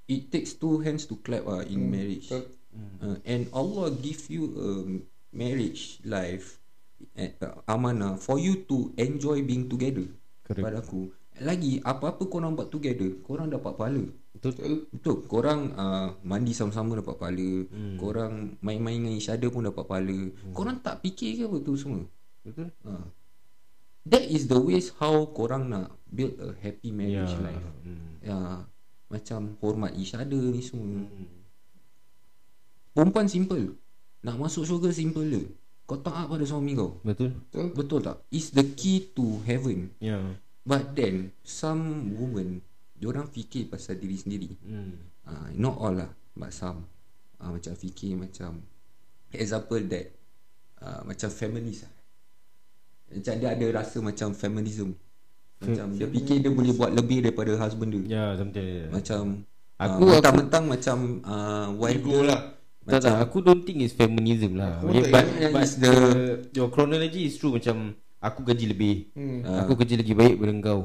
it takes two hands to clap ah in marriage. betul. Uh, and Allah give you a marriage life uh, amanah for you to enjoy being together. Correct. Pada aku. Lagi apa-apa korang buat together, korang dapat pahala. Betul. Betul. Korang uh, mandi sama-sama dapat pahala. Hmm. Korang main-main dengan each other pun dapat pahala. Hmm. Korang tak fikir ke apa tu semua? Betul. Uh. That is the ways how korang nak build a happy marriage Yeah. life. Hmm. Ya, macam hormat each other ni semua. Hmm. Perempuan simple. Nak masuk syurga simple je. Kau taat pada suami kau. Betul. Betul tak? It's the key to heaven. Yeah. But then some women diorang fikir pasal diri sendiri. Hmm. Uh, not all lah, but some. Uh, macam fikir macam example that uh, macam feminist lah. Macam dia ada rasa macam feminism. Macam dia fikir dia boleh buat lebih daripada husband dia. Yeah, something like that. Macam Aku- uh, mentang-mentang macam uh, wife dia lah. Tak tak, aku don't think it's feminism lah. Yeah, but, but it's the, the- your chronology is true macam aku gaji lebih. Hmm. Uh. Aku kerja lagi baik daripada kau.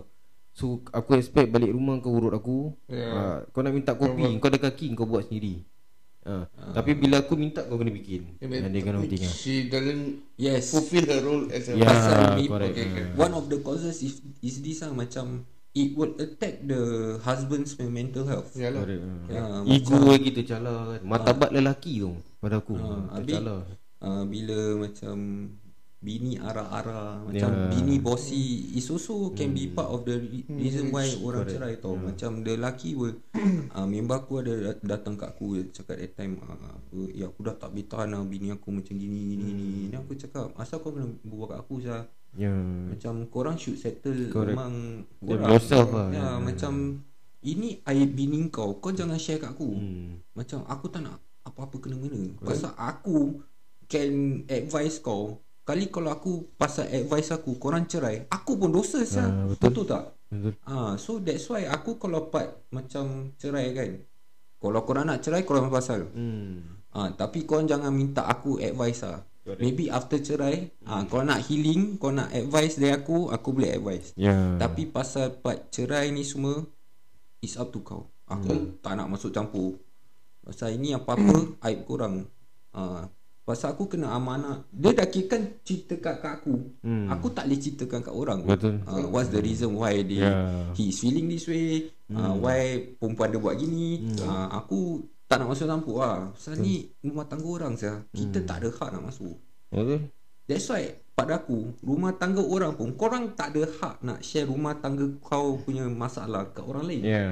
So aku expect balik rumah kau urut aku. Ya. Uh, kau nak minta kopi, kau ada kaki kau buat sendiri. Uh. Tapi bila aku minta kau kena bikin. Yeah, And they kind of thing lah. She doesn't Yes fulfill her role as a Yeah, Pasal ni- correct. okay, Okay, okay. One of the causes is, is this lah Macam It will attack the husband's mental health Yalah. Correct. Uh. Ya, Ego lagi tercala kan. Martabat lelaki tu pada aku. Ah, habis- tercala. uh, Bila macam Bini ara-ara Macam Yeah. bini bossy Is also can be part of the re- reason why Orang Correct. cerai tau Macam the lelaki will uh, Member aku ada dat- datang kat aku Cakap that time uh, apa, Ya aku dah tak boleh tahan lah Bini aku macam gini gini gini Then aku cakap Asal kau kena berbual kat aku sah Ya. Macam korang should settle Correct. Memang korang yourself lah. ya, Ya. Macam Ini aib bini kau Kau jangan share kat aku Hmm. Macam aku tak nak Apa-apa kena-mena Pasal aku Can advise kau Kali kalau aku Pasal advice aku Korang cerai Aku pun dosa sah. Ah, betul. betul. tak Betul. Ah, So that's why Aku kalau part Macam cerai kan Kalau korang nak cerai Korang pasal Hmm. Ah, Tapi korang jangan minta aku advice lah Correct. Maybe after cerai ah, Kau nak healing Kau nak advice dari aku Aku boleh advice Ya. tapi pasal part cerai ni semua It's up to kau Aku tak nak masuk campur Pasal ini apa-apa Aib korang uh, Pasal aku kena amanah Dia dah kira cerita kat, kat aku Hmm. Aku tak boleh ceritakan kat orang Betul. uh, What's the reason why dia Yeah. He is feeling this way uh, Why perempuan dia buat gini uh, Aku tak nak masuk campur lah Pasal ni rumah tangga orang saya. Kita tak ada hak nak masuk Betul. That's why pada aku rumah tangga orang pun korang tak ada hak nak share rumah tangga kau punya masalah kat orang lain. Ya.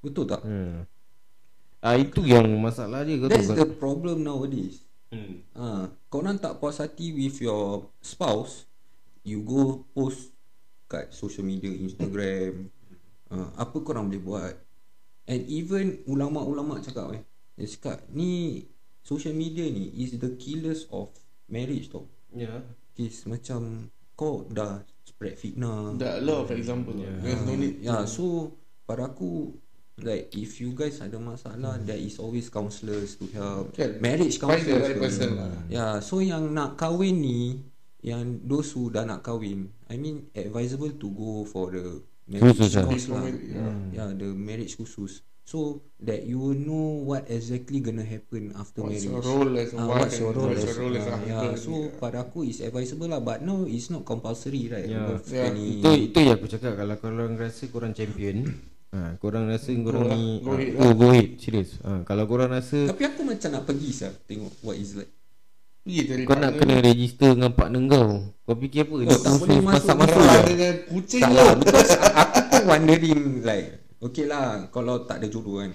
Betul tak? Hmm. Ah itu yang masalah dia That's tahu. the problem nowadays. Hmm. Ha, korang tak puas hati with your spouse, you go post kat social media Instagram. Ha, apa korang boleh buat? And even ulama-ulama cakap eh, dia cakap ni social media ni is the killers of marriage tau. Ya. Kes macam kau dah spread fitnah. A lot of example. Yeah. There's no need. Ya, so pada aku Like if you guys ada masalah There is always counsellors to help Kan. Marriage counsellors right person lah. Yeah so yang nak kahwin ni Yang those who dah nak kahwin I mean advisable to go for the Marriage lah. course lah Yeah. yeah. yeah the marriage khusus So that you will know What exactly gonna happen After What's marriage your role as a Ah, wife what's your role what's as, your role as a ah, yeah, husband, so yeah. pada aku is advisable lah but now it's not compulsory right Yeah. Yeah. 20 Itu itu yang aku cakap kalau korang rasa korang champion Ha, korang rasa korang lah, ni go ahead ah, oh, go ahead serius ha, kalau korang rasa Tapi aku macam nak pergi sah Tengok what is like. Pergi cari kau nak kena register dengan partner kau. Kau fikir apa? Dia tak boleh masuk. masak-masak Kalah je. dengan kucing Tak tu. lah Because aku pun wondering like Okay lah Kalau tak ada jodoh kan.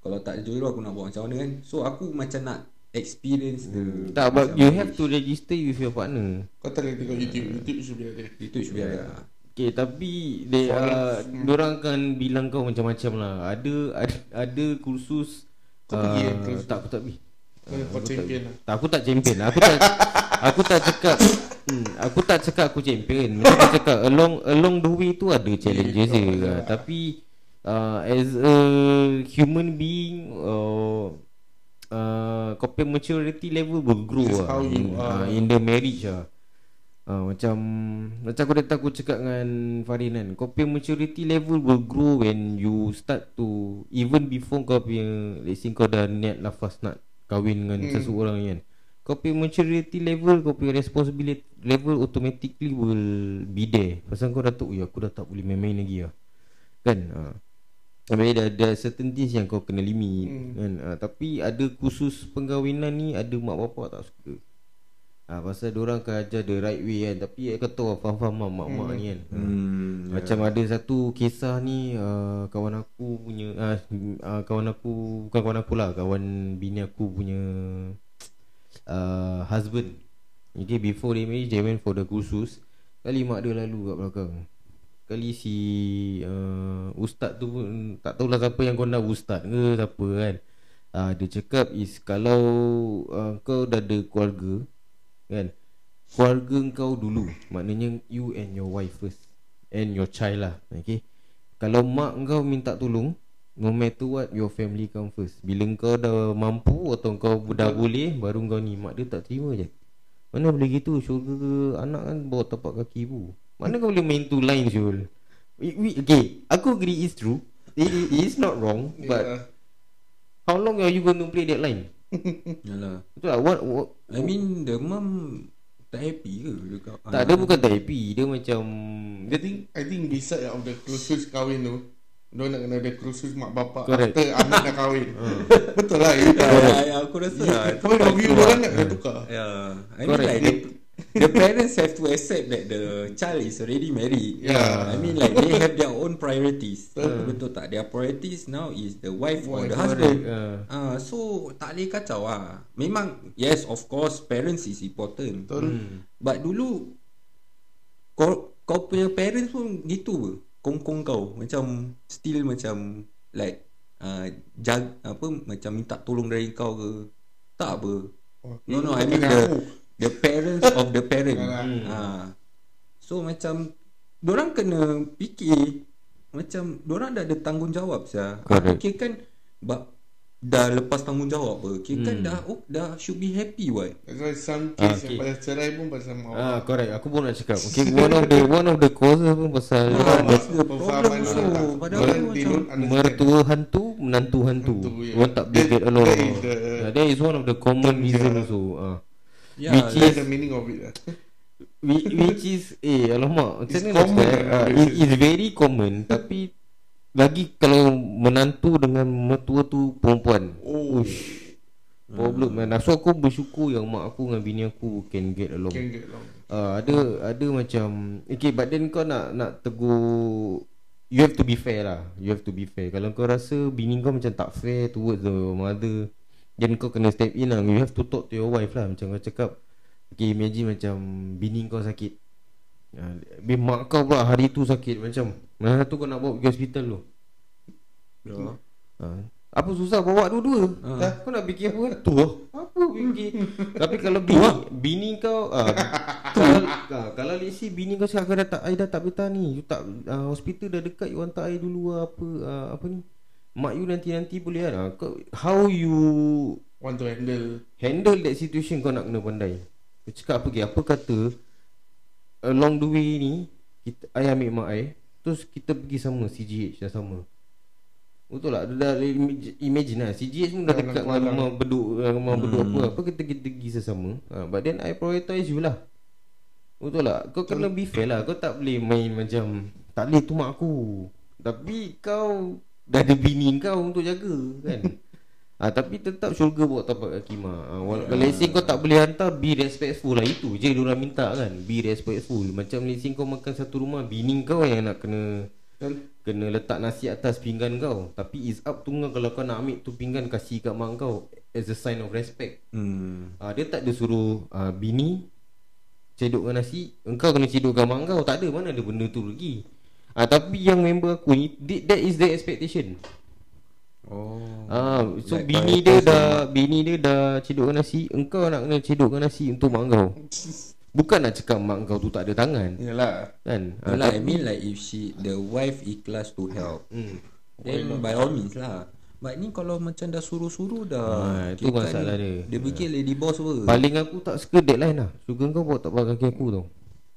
Kalau tak ada jodoh aku nak buat macam mana kan? So aku macam nak Experience the tak but you have to register with your partner. Kau tak boleh tengok YouTube. YouTube should be ada. Itu should be ada Okay tapi they uh, Diorang akan bilang kau macam-macam lah. Ada ada, ada kursus Kau pergi eh, kursus? Tak aku tak pergi. Kau kau champion lah. Tak, Aku tak champion Aku tak Aku tak cakap hmm, Aku tak cakap aku champion. Macam aku cakap Along along the way tu ada challenges yeah. Tapi uh, As a human being uh, uh, Kau maturity level will grow That's lah in, are. uh, in the marriage lah uh, Macam Macam aku datang aku cakap dengan Farin kan Kau punya maturity level will grow When you start to Even before kau punya Let's say kau dah niat lafaz nak Kahwin dengan hmm. seseorang kan Kau punya maturity level Kau punya responsibility level Automatically will be there Pasal kau dah tahu Ya aku dah tak boleh main-main lagi lah Kan uh. Habis ada, ada certain things yang kau kena limit hmm. kan? Uh, Tapi ada khusus pengkahwinan ni Ada mak bapak tak suka Ah pasal orang akan ajar the right way kan tapi kau tahu faham-faham mak mak ni kan. Hmm. hmm, Macam ada satu kisah ni uh, kawan aku punya uh, uh, kawan aku bukan kawan aku lah kawan bini aku punya uh, husband. Okay before they marriage they went for the kursus. Kali mak dia lalu kat belakang. Kali si uh, ustaz tu pun tak tahulah siapa yang kau nak ustaz ke siapa kan. Uh, dia cakap is kalau uh, kau dah ada keluarga kan? Keluarga kau dulu maknanya you and your wife first and your child lah okay? Kalau mak kau minta tolong no matter what your family come first. Bila kau dah mampu atau kau dah boleh baru kau ni mak dia tak terima je. Mana boleh gitu syurga anak kan bawa tapak kaki ibu mana kau boleh main two line Syul? Okay Aku agree it's true. It, it is not wrong But Yeah. How long are you going to play that line Yalah. Betul tak What, what I mean the mum Tak happy ke dekat Tak dia bukan tak happy Dia macam I Dia think I think beside of the kursus kahwin tu Dia nak kena ada kursus mak bapak Correct. After anak dah kahwin. Betul lah ya. Ya, ya, aku rasa lah Point of view orang nak kena tukar. Yeah, I mean Correct. like the, parents have to accept that the child is already married. Yeah. I mean like they have their own priorities. Betul tak? Their priorities now is the wife or the husband. uh, Ah, so tak boleh kacau ah. Memang yes, of course, parents is important. Betul But dulu kau kau punya parents pun gitu ke? Kongkong kau macam still macam like uh, jag apa macam minta tolong dari kau ke? Tak apa. Oh, No no I mean the. The parents of the parent. Yalah. ha. So macam Diorang kena fikir Macam Diorang dah ada tanggungjawab sah. Correct. Okay kan ba, Dah lepas tanggungjawab apa Okay kan Hmm. dah oh, Dah should be happy what That's why some Ah, case yang okay. pasal cerai pun pasal mak Ah correct Aku pun nak cakap Okay one of the One of the causes pun pasal Ah, orang that's the problem so. Padahal dia macam. Mertua hantu Menantu hantu Hantu, yeah. Orang tak boleh get along that is the- Ah, That is one of the common reason also ah. Yeah, Which is the meaning of it lah Whi- Which is Eh alamak Macam It's ni nak common cakap lah, uh, it, It's very common Tapi Lagi kalau Menantu dengan mertua tu Perempuan Oh. Ush Problem man. So aku bersyukur Yang mak aku dengan bini aku Can get along. Can get along. Uh, Ada Ada macam Okay but then kau nak Nak tegur You have to be fair lah. You have to be fair. Kalau kau rasa Bini kau macam tak fair Towards the mother Then kau kena step in lah. You have to talk to your wife lah. Macam kau cakap Okay imagine macam Bini kau sakit. Uh, Mak kau pula hari tu sakit Macam. Mana tu kau nak bawa pergi hospital tu. Yeah. Ha. Apa susah bawa dua-dua? Ha. Kau nak fikir apa? Tu lah. Apa fikir? Tapi kalau bini Bini kau uh, Kalau uh, Kalau let's say Bini kau cakap Aku dah tak I dah tak betah ni. You tak uh, Hospital dah dekat You hantar I dulu lah. Apa uh, Apa ni Mak you nanti-nanti boleh kan ah, kau, How you Want to handle. Handle that situation Kau nak kena pandai. Kau cakap apa lagi? Apa kata Along the way ni kita, I ambil mak I Terus kita pergi sama CGH dah sama. Betul tak? Dah, dah imagine lah. CGH pun dah dekat nak dengan rumah beduk Rumah beduk Hmm. apa Apa kita kita pergi sesama. Ha, But then I prioritize you lah. Betul tak? Kau kena be fair lah. Kau tak boleh main macam Tak boleh tu mak aku. Tapi kau Dah ada bini kau untuk jaga kan? Ha, Tapi tetap syurga bawa tapak kaki mak ha, Walau yeah. Let's say kau tak boleh hantar Be respectful lah. Itu je diorang minta kan? Be respectful. Macam say kau makan satu rumah Bini kau yang nak kena Kena letak nasi atas pinggan kau. Tapi it's up to kau Kalau kau nak ambil tu pinggan Kasih kat mak kau As a sign of respect. Hmm. ha, Dia tak ada suruh ha, Bini Cedokkan nasi Engkau kena cedokkan mak kau. Tak ada mana ada benda tu lagi ha, Tapi yang member aku ni That is the expectation Oh. Ah, so Like bini dia the dah bini dia dah cedokkan nasi, engkau nak kena cedokkan nasi untuk mak kau. Bukan nak cakap mak kau tu tak ada tangan, Yalah kan? Ah, Yalah, I mean like if she the wife ikhlas to help, hmm. then by all means lah. But ni kalau macam dah suruh-suruh dah. Ah, itu kan masalah dia. Dia fikir lady boss apa. Paling aku tak suka deadline lah. Suka kau bawa tak kaki aku tau.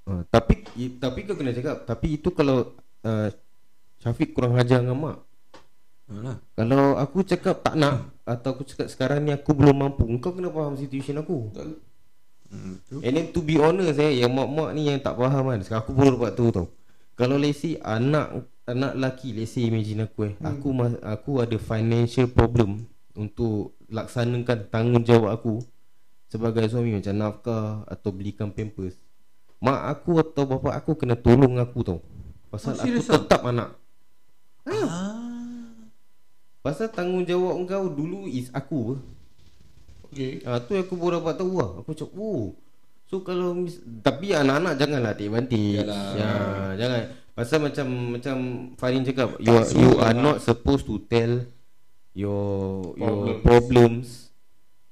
Ah, tapi i, tapi kau kena cakap, tapi itu kalau uh, Syafiq kurang hajar dengan mak. Alah. Kalau aku cakap tak nak atau aku cakap sekarang ni aku belum mampu, kau kena faham situation aku. Betul Hmm. And then to be honest eh Yang mak-mak ni yang tak faham kan Sekarang aku baru dapat tahu tau Kalau let's say anak Anak lelaki Let's say imagine aku eh hmm. Aku aku ada financial problem Untuk laksanakan tanggungjawab aku Sebagai suami macam nafkah Atau belikan pampers Mak aku atau bapa aku kena tolong aku tau Pasal Oh, aku ah? tetap anak Ah. Pasal tanggungjawab kau dulu is aku apa Okay Ah tu yang aku baru dapat tahu lah. Aku cakap, "Oh. So kalau mis- tapi anak-anak janganlah take advantage. Yalah. Ya, jangan. Pasal macam macam Farin cakap, you are, you are not supposed to tell your your Problems. problems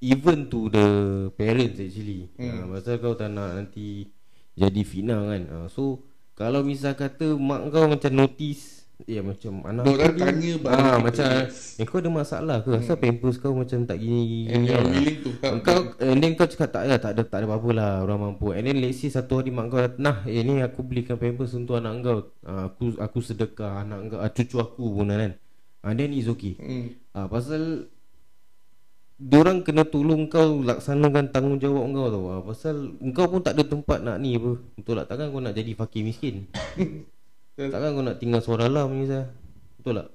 even to the parents actually. Hmm. Hmm. pasal kau tak nak nanti jadi fitnah kan. Ah, so kalau misal kata mak kau macam notice Ya macam anak ni- tanya ah, kita, Macam. Eh kau ada masalah ke Asal pampers kau macam tak gini And gini you're kan? willing to help Kau and then kau cakap tak ada tak ada tak ada apa-apa lah orang mampu. And then let's say satu hari mak kau datang, nah eh ni aku belikan pampers untuk anak kau. Ah, aku aku sedekah anak kau ah, cucu aku pun kan. Ah then is okay. hmm. Ah pasal Diorang kena tolong kau laksanakan tanggungjawab kau tau ah, Pasal kau pun tak ada tempat nak ni apa Betul tak? Takkan kau nak jadi fakir miskin Takkan kau nak tinggal suara alam ni sah Betul tak?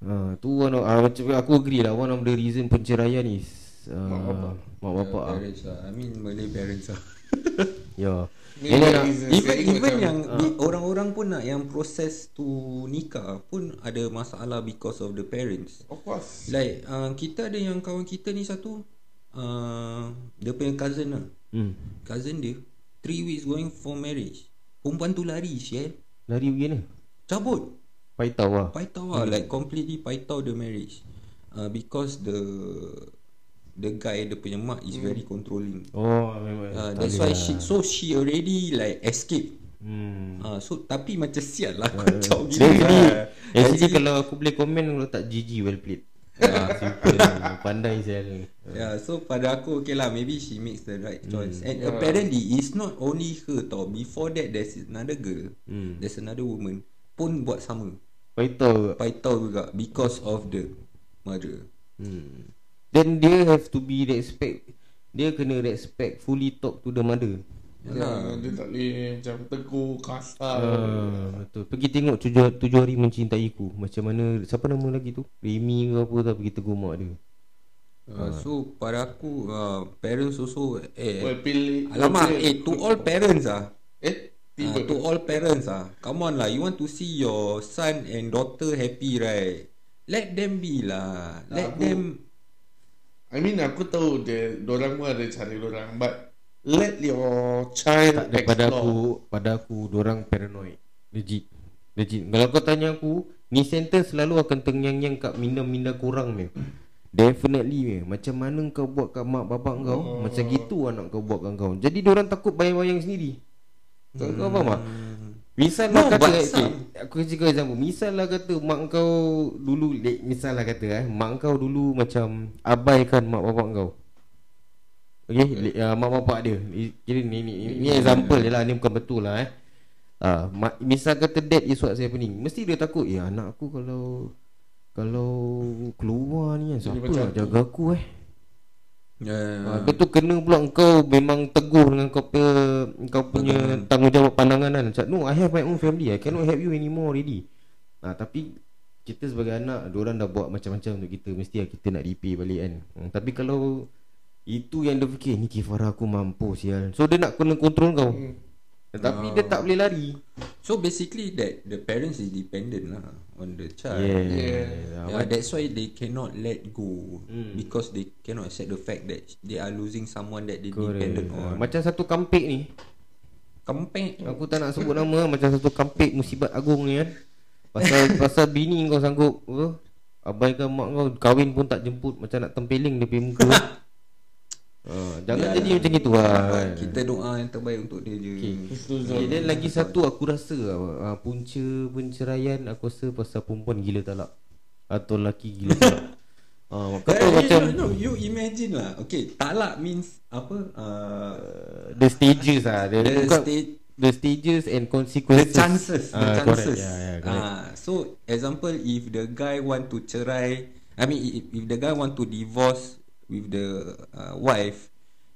Ha, tu one of, ah, macam aku agree lah One of the reason penceraian is uh, Mak bapak. Mak bapak ah. parents lah. I mean Malay parents lah. Ya Maybe Ah, is a even even yang di- orang-orang pun nak yang proses tu nikah pun ada masalah because of the parents. Of course Like uh, kita ada yang kawan kita ni satu uh, dia punya cousin lah. hmm. Cousin dia 3 weeks going for marriage. Perempuan tu lari sial. Lari begini Cabut. Paitau lah Paitau lah like completely paitau the marriage. Uh, because the the guy dia punya mak is very controlling. Oh memang Uh, tak that's why lah. she so she already like escape. hmm. Ah, so tapi macam sial lah kacau Dia gila. actually, lah. actually kalau aku boleh komen Aku letak GG well played ah, Simple Pandai saya Yeah, so pada aku okay lah maybe she makes the right Hmm. choice. And apparently it's not only her tau. Before that there's another girl. Hmm. There's another woman pun buat sama. Paitau Paitau juga because of the murder. hmm. Then dia have to be respect Dia kena respectfully talk to the mother Ya, dia tak boleh macam tegur kasar. ah, Betul Pergi tengok tujuh, tujuh hari mencintai ku Macam mana Siapa nama lagi tu Remy ke apa tak Pergi tegur mak dia Uh, so pada aku uh, parents also eh Well, pilih. alamak pilih- eh to all parents ah. Eh, Uh, to all parents ah. Come on lah, you want to see your son and daughter happy right? Let them be lah. Let Aku- them I mean aku tahu dia Diorang pun ada cara diorang But Let your child Tak ada pada explore. aku Pada aku Diorang paranoid. Legit. Legit. Kalau kau tanya aku Ni sentence selalu akan tengyang-nyang Kat minda-minda korang ni Definitely ni Macam mana kau buat kat mak bapak kau? Oh. Macam gitu anak kau buat kat kau. Jadi diorang takut bayang-bayang sendiri. Kau, kau faham tak? Misal No, lah kata but okay, some- Aku cakap example Misal lah kata Mak kau dulu like, Misal lah kata eh Mak kau dulu macam Abaikan mak bapak kau. Okay, okay. Uh, Mak bapak dia. Kira ni ni, ni, ni example je lah Ni bukan betul lah eh. Uh, mak, Misal kata dad is what's happening. Mesti dia takut Ya anak aku kalau Kalau Keluar ni kan Siapa nak jaga aku eh Ya, ya, ya. Ha, betul kena pula kau memang teguh dengan kau punya kau punya tanggungjawab pandangan kan. Macam no I have my own family. I cannot help you anymore already. Ha, tapi kita sebagai anak orang dah buat macam-macam untuk kita mesti lah kita nak repay balik kan. Hmm, tapi kalau itu yang dia fikir ni kifara aku mampu sial. So dia nak kena kontrol kau. Hmm. Tetapi dia tak boleh lari. So basically that the parents is dependent lah on the child. Yeah. Yeah. Yeah, that's why they cannot let go because they cannot accept the fact that they are losing someone that they Correct. dependent on. macam satu kampik ni. Kempek. Aku tak nak sebut nama Macam satu kampik musibat agung ni kan Pasal pasal bini kau sanggup apa? Abaikan mak kau Kahwin pun tak jemput Macam nak tempeling dia punya muka uh, Jangan Biar jadi lah. macam itu lah kan. Kita doa yang terbaik untuk dia je. Okay. Dan lagi satu aku rasa uh, Punca penceraian Aku rasa pasal perempuan gila talak Atau lelaki gila talak uh, Kau tahu you, macam no, no, you imagine lah. Okay, talak means apa? Uh, The stages lah The, the bukan, state the stages and the consequences chances the Ah, correct. chances yeah, yeah, correct. Ah, so example if the guy want to cerai I mean if, if the guy want to divorce with the uh, wife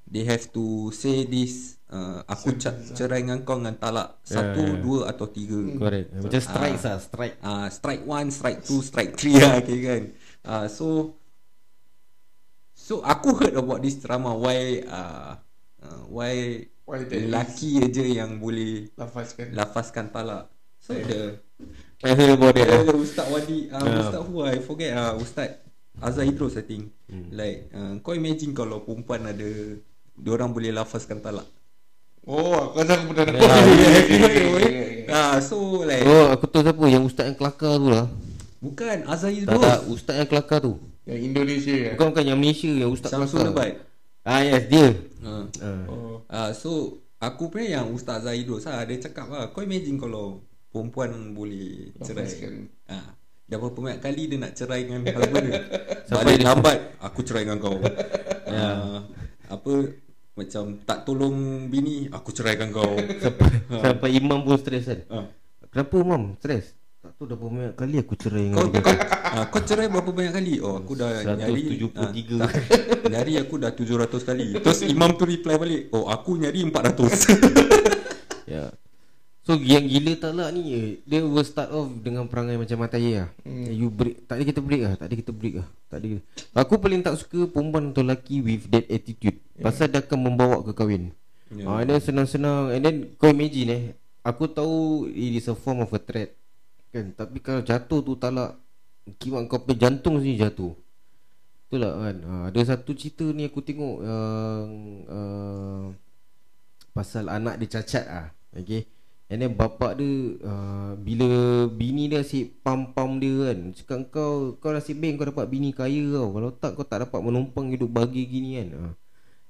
they have to say this uh, aku ca- cerai dengan kau dengan talak satu yeah. dua atau tiga. Correct. Macam strikes lah Strike. Ah, strike one, strike two, strike three lah okay kan. Ah, so so aku heard about this drama why uh, uh, why Why lelaki aja yang boleh Lafazkan. lafazkan talak. So the I heard about it oh, Ustaz Wadi uh, Yeah. Ustaz who I forget ah uh, Ustaz Azhar Idrus I think. Hmm. Like uh, kau imagine kalau perempuan ada diorang boleh lafazkan talak. Oh aku rasa aku pernah Yeah, nampak yeah, Ah so like Oh aku tahu siapa Yang ustaz yang kelakar tu lah bukan Azhar Tak Idrus. tak Ustaz yang kelakar tu Yang Indonesia kan Bukan bukan yang Malaysia Yang ustaz Samsul kelakar Lebat. Ah yes dia Ah. Oh Ah, so aku punya yang Ustaz Zaidus lah dia cakap lah kau imagine kalau perempuan boleh cerai. Ah, dah berapa banyak kali dia nak cerai dengan husband dia. Sampai Balik dia- lambat aku cerai dengan kau. Ya. Ah, apa macam tak tolong bini aku ceraikan kau. Sampai, sampai imam pun stres kan Ah. Kenapa imam stres Tak tahu dah berapa banyak kali aku cerai Kau, dengan kau, dia ah, kau cerai berapa banyak kali? Oh, aku dah nyari 173. ah, tak. Nyari aku dah 700 kali. Terus imam tu reply balik, "Oh, aku nyari 400." Ya So yang gila talak ni Dia will start off Dengan perangai macam matai lah. Hmm. You break Tak ada kita break lah Tak ada kita break lah. Tak ada. Aku paling tak suka Perempuan atau lelaki With that attitude. Yeah. Pasal dia akan membawa ke kahwin. Ya. yeah. ah, And then senang-senang. And then kau imagine eh Aku tahu It is a form of a threat Kan? Tapi kalau jatuh tu talak Kimak kau punya jantung sini jatuh. Itulah kan? Ah, Ada satu cerita ni aku tengok Yang uh, Pasal anak dia cacat ah, Okay And then bapak dia uh, Bila bini dia asyik pam-pam dia kan Cakap kau Kau nasib baik kau dapat bini kaya kau Kalau tak kau tak dapat menumpang hidup bagi gini kan. Uh.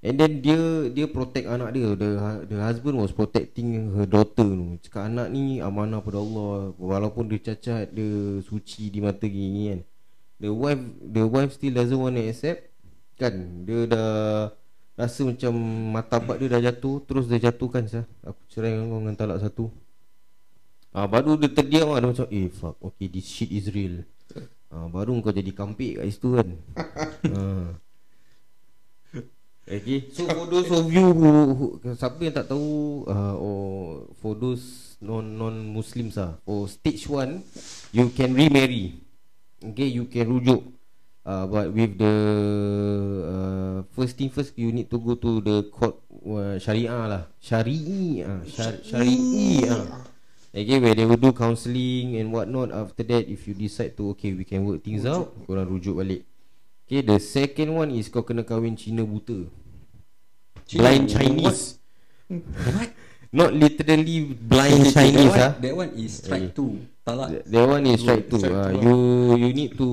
And then dia Dia protect anak dia. The, the husband was protecting her daughter tu Cakap anak ni amanah pada Allah. Walaupun dia cacat Dia suci di mata gini kan. The wife The wife still doesn't want to accept. Kan Dia dah Rasa macam Martabat dia dah jatuh Terus dia jatuhkan sah. Aku cerai dengan kau dengan talak satu. Ah, Baru dia terdiam lah Dia macam Eh fuck Okay this shit is real. Ah, Baru kau jadi kampik kat situ kan. Ah. Okay So for those of you who, who Siapa yang tak tahu uh, Or For those Non non Muslims lah For stage 1 You can remarry. Okay you can rujuk uh, But with the uh, First thing first You need to go to the court uh, Syariah lah. Syari'i uh, syar, Syari'i uh. Okay where they will do counselling And what not After that If you decide to Okay we can work things out Korang rujuk balik. Okay the second one is Kau kena kahwin Cina buta. Blind Chinese. What? Not literally blind Chinese that, one, ah. that one is strike two. Talak. That, that one is strike two. Strike Uh, two, you you need to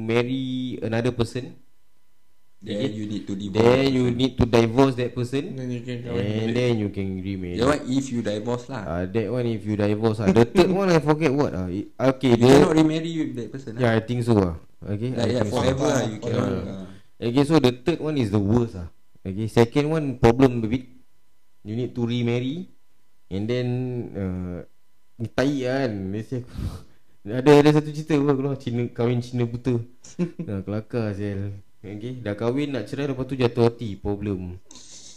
marry another person. Then you need to divorce. Then you need to divorce that person Then you can kahwin And then you can remarry That one if you divorce lah. uh, That one if you divorce ah. The third one I forget what ah. Okay you the, cannot remarry with that person. Yeah I think so ah. Okay Like, yeah, so. forever lah. You cannot. Forever. Uh, Okay so the third one is the worst ah. Okay second one problem a bit You need to remarry And then uh, tai kan say ada ada satu cerita apa keluar Cina kahwin Cina buta. nah, kelakar sial. Okay, dah kahwin nak cerai lepas tu jatuh hati problem.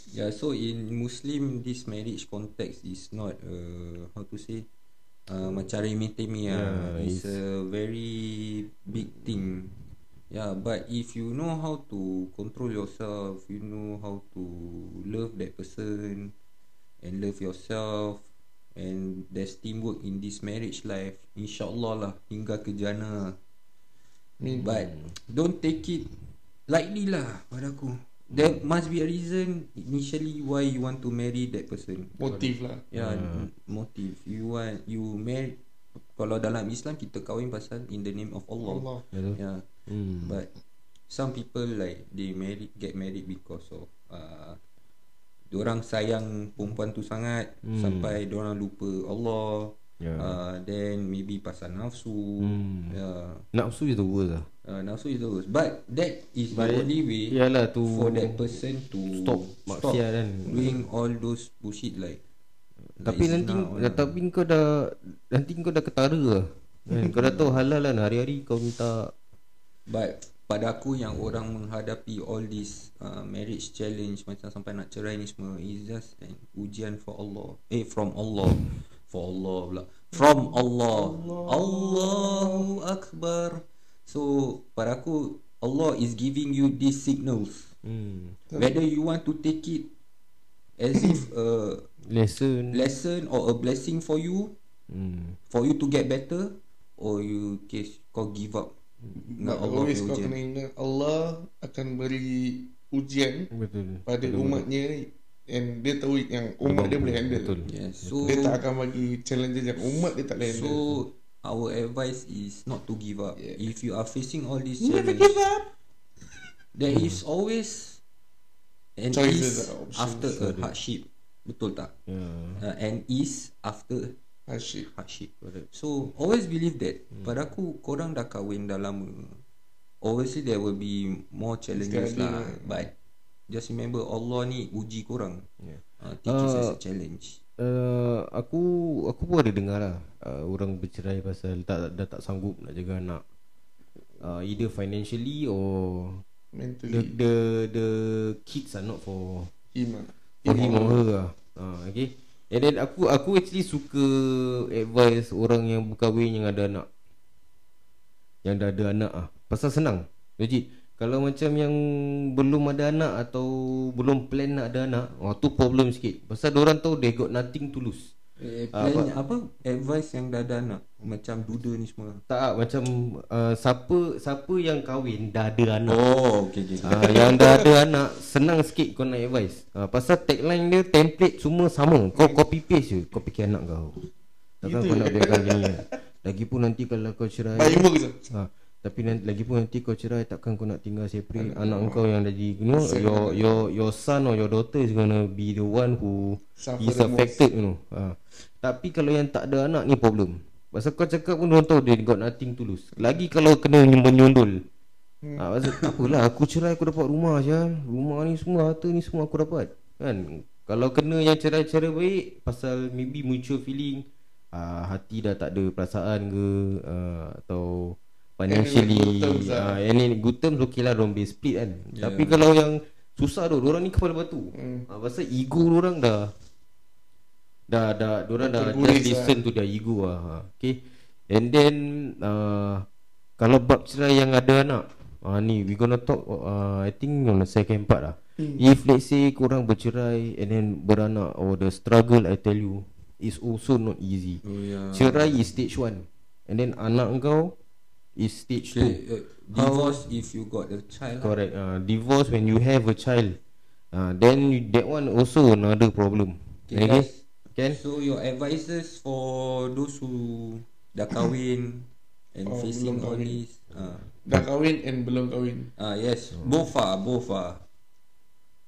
Yeah, so in Muslim this marriage context is not uh, how to say uh, macam remeh-temeh ah. Yeah, It's a very big thing. Yeah, but if you know how to control yourself, you know how to love that person and love yourself and there's teamwork in this marriage life, insyaallah lah hingga ke jana. Min- But don't take it lightly lah pada aku. There must be a reason initially why you want to marry that person. Motif lah. Yeah, uh. motive. You want you marry kalau dalam Islam kita kahwin pasal in the name of Allah. Allah. Betul. Yeah. Hmm. But some people like they marry get married because of uh, orang sayang perempuan tu sangat Hmm. sampai orang lupa Allah. Yeah. Uh, then maybe pasal nafsu. Hmm. Yeah. Nafsu is the worst lah. Uh, nafsu is the worst. But that is But the only way Yalah to for that person to stop stop kan. doing all those bullshit like Tapi like nanti zina all. tapi kau dah nanti kau dah ketara lah. Kan? kau dah tahu halal lah hari-hari kau minta But pada aku yang orang menghadapi all this uh, marriage challenge macam sampai nak cerai ni semua is just an ujian for Allah. Eh from Allah. For Allah pula. From Allah. Allahu Akbar. So pada aku Allah is giving you these signals. hmm, Whether you want to take it as if a lesson. lesson or a blessing for you Hmm. for you to get better or you case kau give up But Allah always kau kena ingat Allah akan beri ujian Betul. pada umatnya and dia tahu yang umat dia boleh handle. Betul. Yes. So Dia tak akan bagi challenges yang umat dia tak boleh handle. so our advice is not to give up. Yeah. If you are facing all these Never challenges, give up. there is always an Choices ease after a hardship. Betul tak? Yeah. Uh, an ease after Asyik. hardship. So always believe that. Pada aku korang dah kahwin dah lama. Obviously there will be more challenges lah. But just remember Allah ni uji korang. Yeah. Uh, it as Uh, a challenge. Uh, aku aku pun ada dengar lah uh, orang bercerai pasal tak dah tak sanggup nak jaga anak. Uh, either financially or the Mentally. the the kids are not for Him lah. for him or her lah. Uh, okay. And then aku aku actually suka advice orang yang berkahwin yang ada anak. Yang dah ada anak ah. Pasal senang. Legit. Kalau macam yang belum ada anak atau belum plan nak ada anak, oh tu problem sikit. Pasal orang tahu they got nothing to lose. Eh, Ah, plan apa? Advice yang dah ada anak macam duda ni semua. Tak macam uh, siapa siapa yang kahwin dah ada anak. Oh, okay, okay. Ah, yang dah ada anak senang sikit kau nak advice. Ah, pasal tagline dia template semua sama. Kau copy paste je. Kau fikir anak kau. Takkan kau nak biarkan gini kan. Lagipun nanti kalau kau cerai Baik ha, tapi nanti lagipun nanti kau cerai takkan kau nak tinggal separate anak kau yang jadi you know your your your son or your daughter is gonna be the one who Suffer is affected you know. Ha. Tapi kalau yang tak ada anak ni problem. Pasal kau cakap pun orang tahu dia got nothing to lose. Lagi kalau kena menyundul. Hmm. Ha, pasal tak apalah aku cerai aku dapat rumah je. Rumah ni semua harta ni semua aku dapat. Kan? Kalau kena yang cerai-cerai baik pasal maybe mutual feeling uh, hati dah tak ada perasaan ke uh, atau financially lah. uh, and in good terms okay lah don't be split kan. Yeah. Tapi kalau yang susah tu orang ni kepala batu. Hmm. Uh, pasal ego orang dah dah dah orang dah just listen to their ego lah. Ha. Okay. And then uh, kalau bab cerai yang ada anak uh, ni we gonna talk uh, I think on the second part lah. Hmm. If let's say korang bercerai and then beranak or the struggle I tell you is also not easy. Oh, yeah. Cerai is stage one and then anak kau is stage two. Okay, uh, divorce if you got a child. lah. Correct. Uh, divorce when you have a child. Uh, then you, that one also another problem. Okay, Okay. guys. Can? So your advices for those who dah kahwin and Oh, facing all kahwin. this ah Dah kahwin and belum kahwin. ah yes both are both are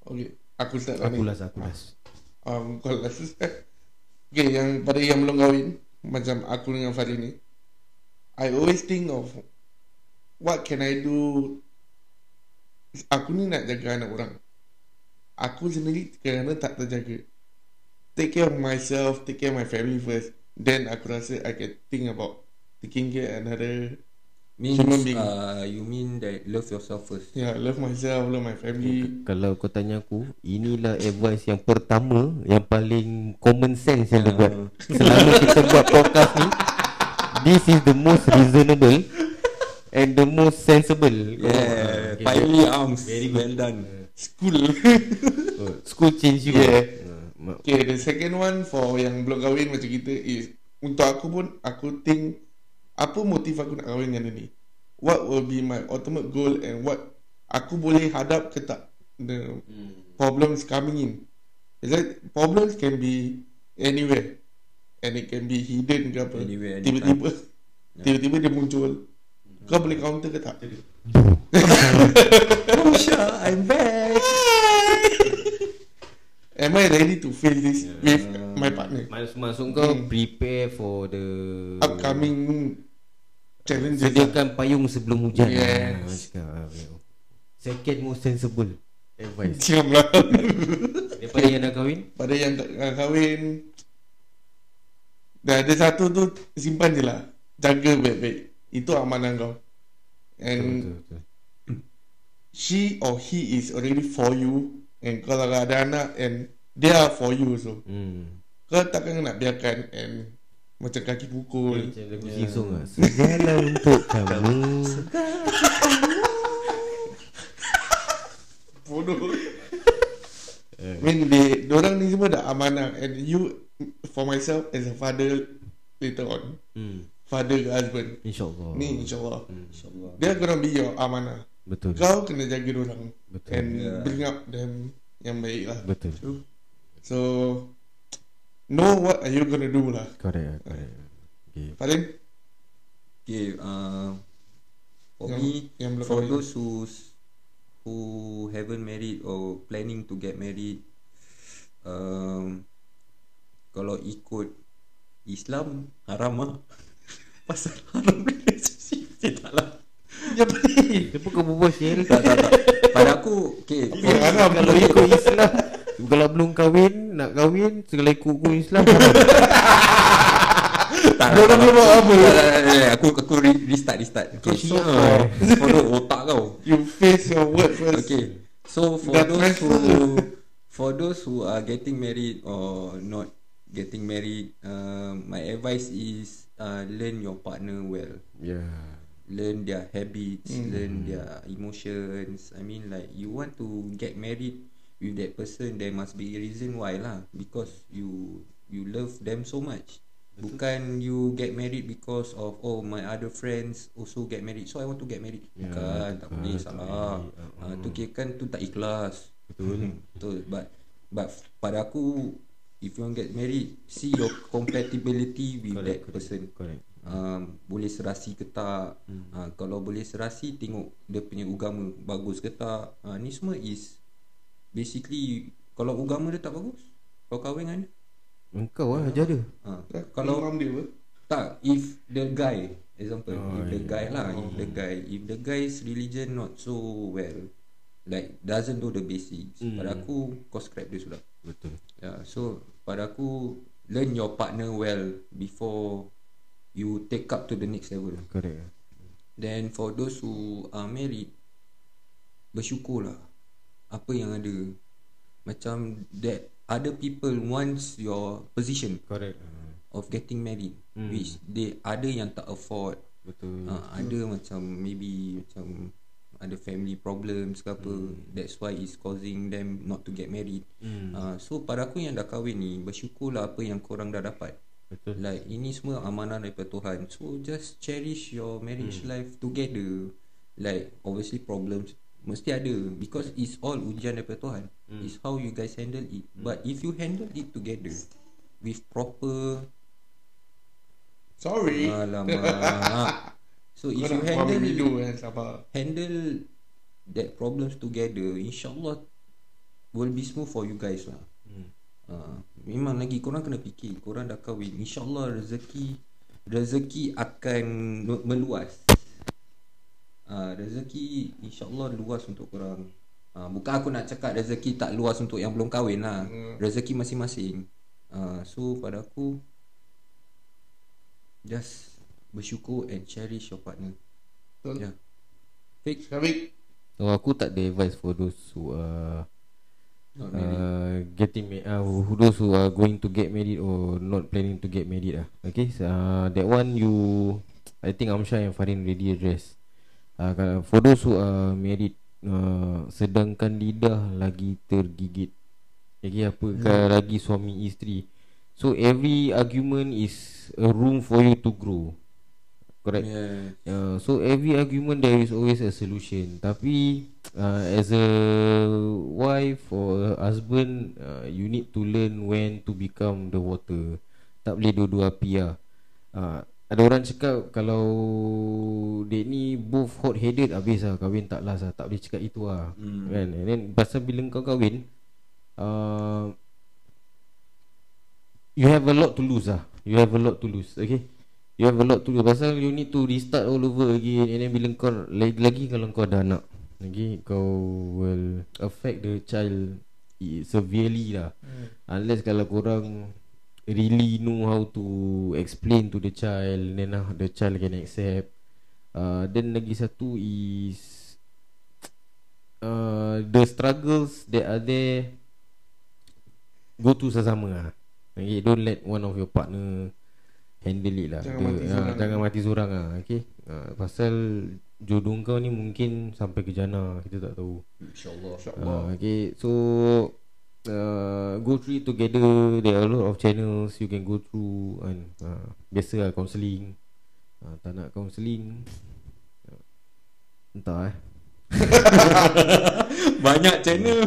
Okay. Aku start lah Aku last aku last Um, kalau last. Okay, yang pada yang belum kahwin. Macam aku dengan Fadil ni. I always think of what can I do. Aku ni nak jaga anak orang. Aku sendiri kerana tak terjaga. Take care of myself, take care of my family first. Then aku rasa I can think about taking care another means Human being. uh, you mean that love yourself first Yeah, love myself, love my family. Kalau kau tanya aku Inilah advice yang pertama Yang paling common sense yang dia buat Selalu kita buat podcast ni This is the most reasonable And the most sensible yeah Okay. finally arms Very well done School. Oh, School change you Yeah. okay, the second one for yang belum kahwin macam kita is untuk aku pun aku think apa motif aku nak kahwin dengan dia ni. What will be my ultimate goal and what aku boleh hadap ke tak the problems coming in. Is that problems can be anywhere and it can be hidden ke apa. Anywhere, anytime. tiba-tiba tiba-tiba dia muncul. Kau boleh counter ke tak? Sure, I'm back Am I ready to face this with my partner? Maksud, maksud kau prepare for the Upcoming challenges. lah. Sediakan payung sebelum hujan Yes. Ah, ah, okay. Second most sensible Advice Siam lah. Daripada yang dah kahwin Pada yang tak nak kahwin Dah ada satu tu Simpan je lah. Jaga baik-baik. Itu amanah kau. And Betul, betul. She or he is already for you. And kalau ada anak And they are for you also. Hmm. Kau takkan nak biarkan And Macam kaki pukul. Macam lagu sing song lah. Segala untuk kamu. Bodoh. I mean they Diorang ni semua dah amanah. And you For myself As a father Later on. Hmm. Father ke husband. InsyaAllah. Ni insyaAllah. InsyaAllah. Dia gonna be your amanah. Betul. Kau kena jaga orang. Betul. And Yeah. bring up them Yang baik lah Betul So Know what are you gonna do lah. Correct correct. Okay. Paling Okay uh, For Yang- me yang For those who's Who haven't married Or planning to get married um, Kalau ikut Islam Haram lah Pasal haram relationship Eh tak lah. Kenapa kau berbual share Tak tak tak. Pada aku Okay Yang haram. Kalau ikut Islam Kalau belum kahwin Nak kahwin Segala ikut hukum Islam haram. tak, Dia orang tak, buat apa? Aku aku re- restart restart. Okay so for, the otak kau. You face your word first. Okay So for those who For those who are getting married Or not getting married uh, My advice is uh, Learn your partner well. Ya Learn their habits Learn their emotions. I mean like You want to get married With that person There must be a reason why lah. Because you You love them so much. Bukan you get married because of Oh my other friends also get married. So I want to get married. Ya, Bukan Tak boleh salah. Boleh. uh, Tu kira kan tu tak ikhlas. Betul. Betul. But But pada aku If you want get married See your compatibility with Correct, that correct. person. Correct. Um, Boleh serasi ke tak? Hmm. uh, Kalau boleh serasi Tengok dia punya agama Bagus ke tak? Uh, Ni semua is Basically Kalau agama dia tak bagus Kau kahwin dengan dia. Engkau lah ajar dia uh, Eh, Kalau Imam dia apa? tak If the guy Example Oh, If the yeah. guy lah If the guy If the guy's religion not so well Like Doesn't know the basics. Hmm. Pada aku Kau scrap dia sudah Betul Yeah, so pada aku learn your partner well before you take up to the next level. Correct Then for those who are married, bersyukurlah apa yang ada. Macam that other people wants your position Correct of getting married, Hmm. which they ada yang tak afford. Betul Uh, ada macam maybe macam ada family problems ke apa that's why it's causing them not to get married. Hmm. uh, so pada aku yang dah kahwin ni bersyukurlah apa yang korang dah dapat. Betul. Like ini semua amanah daripada Tuhan. So just cherish your marriage Hmm. life together. Like obviously problems mesti ada because it's all ujian daripada Tuhan. Hmm. it's how you guys handle it. But if you handle it together with proper Sorry. Alamak So if you handle video kan Sabar handle that problems together, insyaallah will be smooth for you guys lah. Hmm. Uh, memang lagi korang kena fikir, korang dah kahwin, insyaallah rezeki rezeki akan meluas. Uh, rezeki insyaallah luas untuk korang. Uh, bukan aku nak cakap rezeki tak luas untuk yang belum kahwin lah. Hmm. Rezeki masing-masing. Uh, so pada aku just bersyukur and cherish your partner. Betul Yeah. Fake Syabik So aku tak ada advice for those who are not married. uh, getting married uh, who those who are going to get married or not planning to get married lah. Okay, so, uh, that one you I think Amsha and Farin already address. Uh, kalau- for those who are married uh, sedangkan lidah lagi tergigit. Lagi apa hmm. lagi suami isteri. So every argument is a room for you to grow. Correct. Yeah. Uh, so every argument there is always a solution. Tapi uh, as a wife or a husband, uh, you need to learn when to become the water. Tak boleh dua-dua api lah. Uh, ada orang cakap kalau dek ni both hot headed habis lah kahwin tak last lah. Tak boleh cakap itu lah. Hmm. Kan? And then pasal bila kau kahwin, uh, you have a lot to lose lah. You have a lot to lose. Okay. You have a lot to lose Pasal you need to restart all over again And then bila kau Lagi-lagi kalau kau ada anak Lagi kau will Affect the child Severely lah. Hmm. Unless kalau korang Really know how to Explain to the child Then uh, the child can accept. Uh, Then lagi satu is uh, The struggles That are there Go to sesama lah. Okay, Don't let one of your partner Handle it lah. Jangan Dia- mati ah, seorang. Jangan mati seorang lah. Okay? Uh, Pasal Jodoh kau ni mungkin Sampai ke jana Kita tak tahu. InsyaAllah. InsyaAllah. Uh, Okay. So uh, Go through it together. There are a lot of channels You can go through kan. Uh, Biasa lah counselling. Uh, Tak nak counselling. Uh, Entah eh Banyak channel.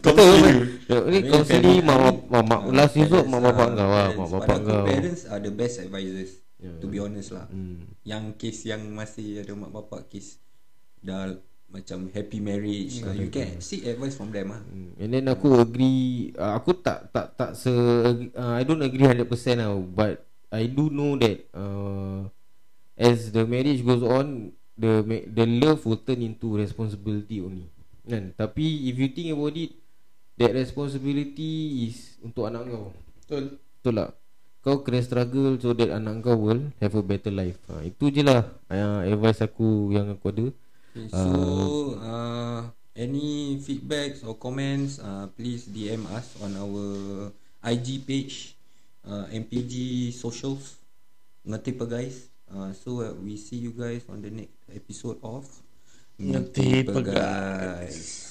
Betul Ya, Ni Main counselling family. mak, mak, mak, Ah, Last resort parents mak bapak lah, kau lah. Mak bapak kau Parents are the best advisors. Ya. To be honest lah. hmm. Yang case yang masih ada mak bapak case dah macam happy marriage. uh, you can seek advice from them ah. Hmm, And then aku agree uh, Aku tak tak tak se uh, I don't agree 100% lah But I do know that uh, As the marriage goes on The the love will turn into responsibility only. Kan? Tapi if you think about it That responsibility is Untuk anak kau. Betul. Betul tak? Kau kena struggle So that anak kau will Have a better life. Ha, Itu je lah uh, Advice aku Yang aku ada. Okay, so uh, any feedbacks or comments, uh, please DM us on our IG page, uh, MPG socials. Ngati pa guys. Uh, so uh, we see you guys on the next episode of Ngeti Pegas.